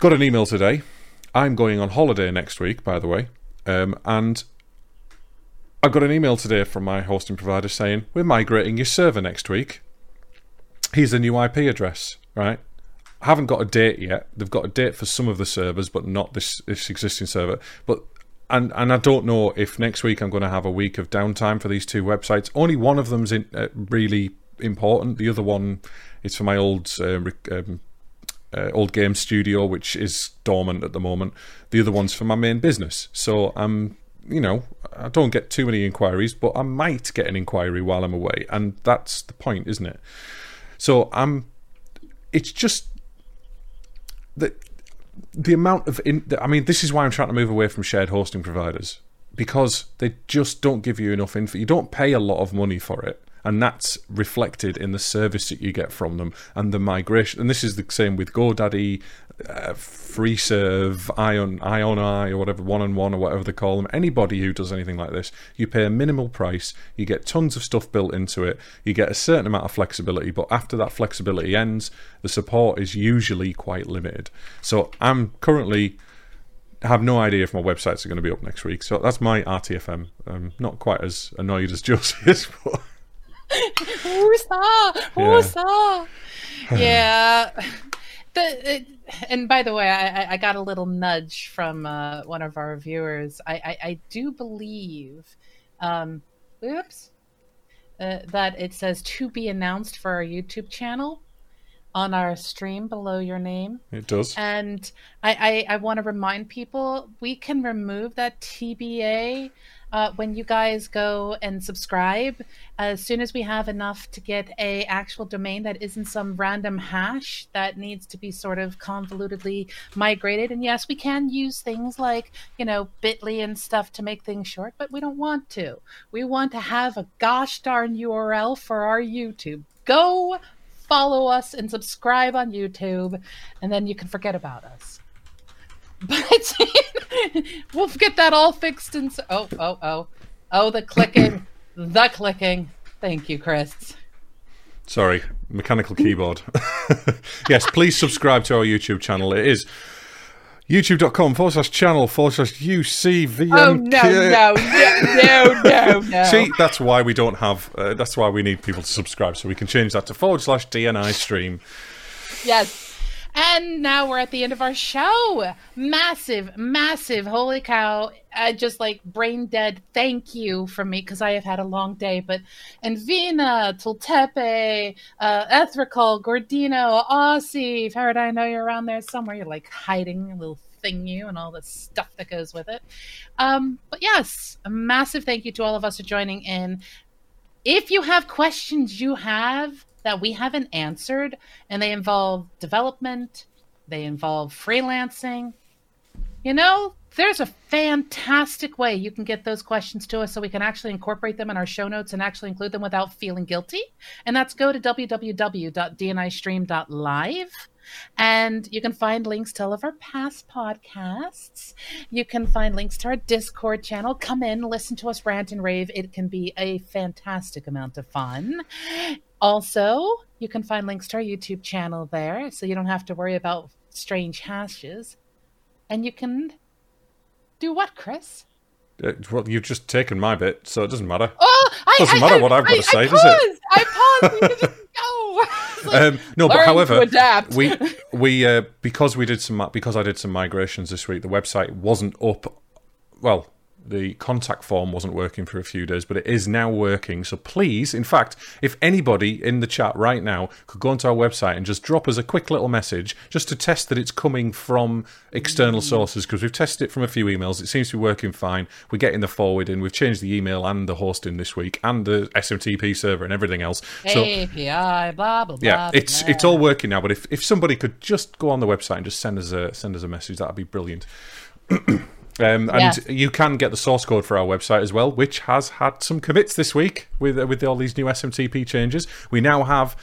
Got an email today. I'm going on holiday next week, by the way, um, and I got an email today from my hosting provider saying we're migrating your server next week. Here's the new IP address, right? I haven't got a date yet. They've got a date for some of the servers, but not this this existing server. But and and I don't know if next week I'm going to have a week of downtime for these two websites. Only one of them's in, uh, really important. The other one is for my old uh, um, uh, old game studio, which is dormant at the moment. The other one's for my main business. So I'm, you know, I don't get too many inquiries, but I might get an inquiry while I'm away, and that's the point, isn't it? So I'm. It's just that the amount of. In, I mean, this is why I'm trying to move away from shared hosting providers because they just don't give you enough info. You don't pay a lot of money for it. And that's reflected in the service that you get from them and the migration. And this is the same with GoDaddy, uh, FreeServe, Ion, IonI, or whatever, One on One, or whatever they call them. Anybody who does anything like this, you pay a minimal price. You get tons of stuff built into it. You get a certain amount of flexibility, but after that flexibility ends, the support is usually quite limited. So I'm currently have no idea if my websites are going to be up next week. So that's my RTFM. I'm not quite as annoyed as Josie is, but Woosa! Woosa! yeah. The, it, and by the way, I, I- I got a little nudge from uh, one of our viewers. I, I, I do believe, um, oops, uh, that it says to be announced for our YouTube channel on our stream below your name. it does. And I, I, I want to remind people we can remove that TBA uh, when you guys go and subscribe. As soon as we have enough to get a actual domain that isn't some random hash that needs to be sort of convolutedly migrated. And yes, we can use things like you know Bitly and stuff to make things short, but we don't want to. We want to have a gosh darn URL for our YouTube. Go follow us and subscribe on YouTube, and then you can forget about us. But we'll get that all fixed and so- oh oh oh oh the clicking, the clicking. Thank you, Chris. Sorry, mechanical keyboard. yes, please subscribe to our YouTube channel. It is youtube.com forward slash channel forward slash UCVMK. Oh no no no no no no. See, that's why we don't have. Uh, that's why we need people to subscribe, so we can change that to forward slash DNI stream. Yes. And now we're at the end of our show. Massive, massive, holy cow. Uh, just like brain dead thank you from me because I have had a long day. But Envina, Tultepe, uh, Ethrical, Gordino, Aussie, Farad, I know you're around there somewhere. You're like hiding a little thing you and all the stuff that goes with it. Um, but yes, a massive thank you to all of us for joining in if you have questions you have that we haven't answered and they involve development, they involve freelancing, you know, there's a fantastic way you can get those questions to us so we can actually incorporate them in our show notes and actually include them without feeling guilty. And that's go to www.dnistream.live. And you can find links to all of our past podcasts. You can find links to our Discord channel. Come in, listen to us rant and rave. It can be a fantastic amount of fun. Also, you can find links to our YouTube channel there, so you don't have to worry about strange hashes, and you can do what, Chris? Uh, well, you've just taken my bit, so it doesn't matter. Oh, I, Doesn't I- matter I- what I've got to say, does it? I paused. You just go. Like, Um, no, but however, we we uh, because we did some because I did some migrations this week, the website wasn't up. Well, the contact form wasn't working for a few days, but it is now working. So please, in fact, if anybody in the chat right now could go onto our website and just drop us a quick little message just to test that it's coming from external mm. sources, because we've tested it from a few emails, it seems to be working fine. We're getting the forward in, we've changed the email and the hosting this week, and the SMTP server and everything else. So API, blah blah blah. yeah, blah, it's blah. it's all working now. But if, if somebody could just go on the website and just send us a send us a message, that'd be brilliant. um, and you can get the source code for our website as well, which has had some commits this week with uh, with all these new SMTP changes. We now have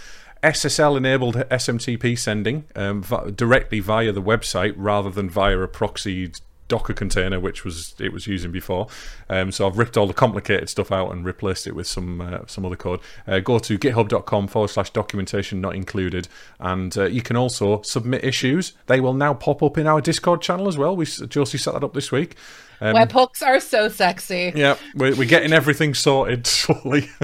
SSL enabled SMTP sending um, v- directly via the website rather than via a proxy Docker container, which was it was using before. Um, so I've ripped all the complicated stuff out and replaced it with some uh, some other code. Uh, go to github.com forward slash documentation not included, and uh, you can also submit issues. They will now pop up in our Discord channel as well. We Josie set that up this week. Um, Webhooks are so sexy. yeah, we're, we're getting everything sorted slowly.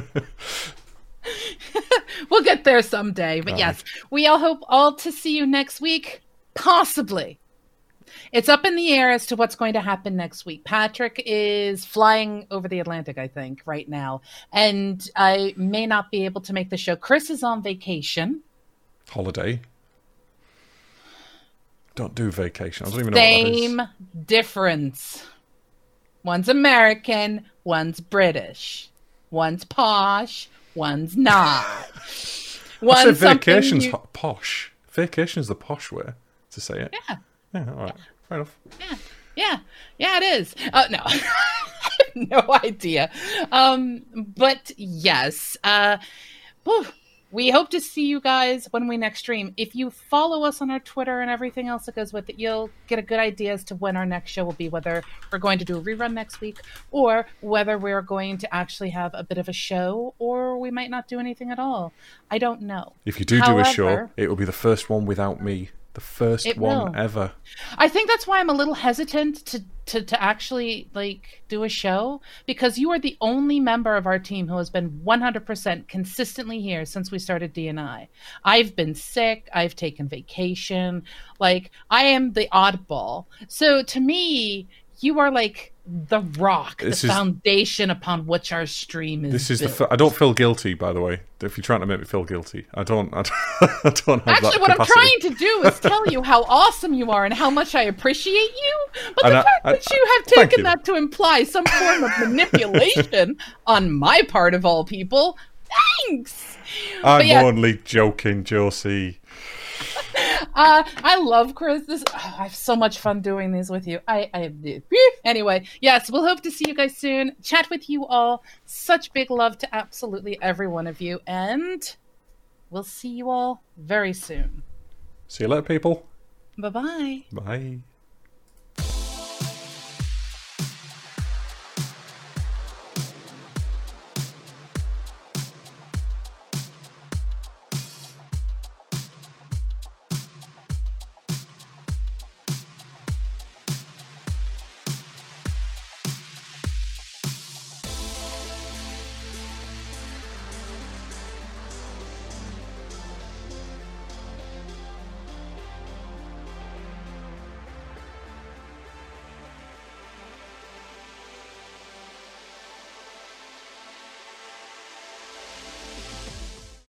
We'll get there someday. But yes, we all hope all to see you next week. Possibly. It's up in the air as to what's going to happen next week. Patrick is flying over the Atlantic, I think, right now. And I may not be able to make the show. Chris is on vacation. Holiday. Don't do vacation. I don't even know what that is. Same difference. One's American, one's British. One's posh, one's not. I said vacation's you- posh. Vacation's the posh way to say it. Yeah. Yeah, all right. Fair enough. Yeah, yeah, yeah, it is. Uh, no, no idea. Um, but yes, uh, whew, we hope to see you guys when we next stream. If you follow us on our Twitter and everything else that goes with it, you'll get a good idea as to when our next show will be. Whether we're going to do a rerun next week, or whether we're going to actually have a bit of a show, or we might not do anything at all. I don't know. If you do do a show, it will be the first one without me. The first It one will. ever. I think that's why I'm a little hesitant to, to to actually like do a show because you are the only member of our team who has been 100% consistently here since we started DNI. I've been sick, I've taken vacation, like I am the oddball. So to me, you are like the rock, This the is- foundation upon which our stream is. This is the. built. F- I don't feel guilty, by the way. If you're trying to make me feel guilty, I don't. I don't, I don't have Actually, what capacity. I'm trying to do is tell you how awesome you are and how much I appreciate you. But And the I- fact I- that you have taken you. that to imply some form of manipulation on my part of all people, thanks. I'm yeah. only joking, Josie. Uh, I love Chris. This oh, I have so much fun doing these with you. I, I anyway. Yes, we'll hope to see you guys soon. Chat with you all. Such big love to absolutely every one of you, and we'll see you all very soon. See you later, people. Bye bye. Bye.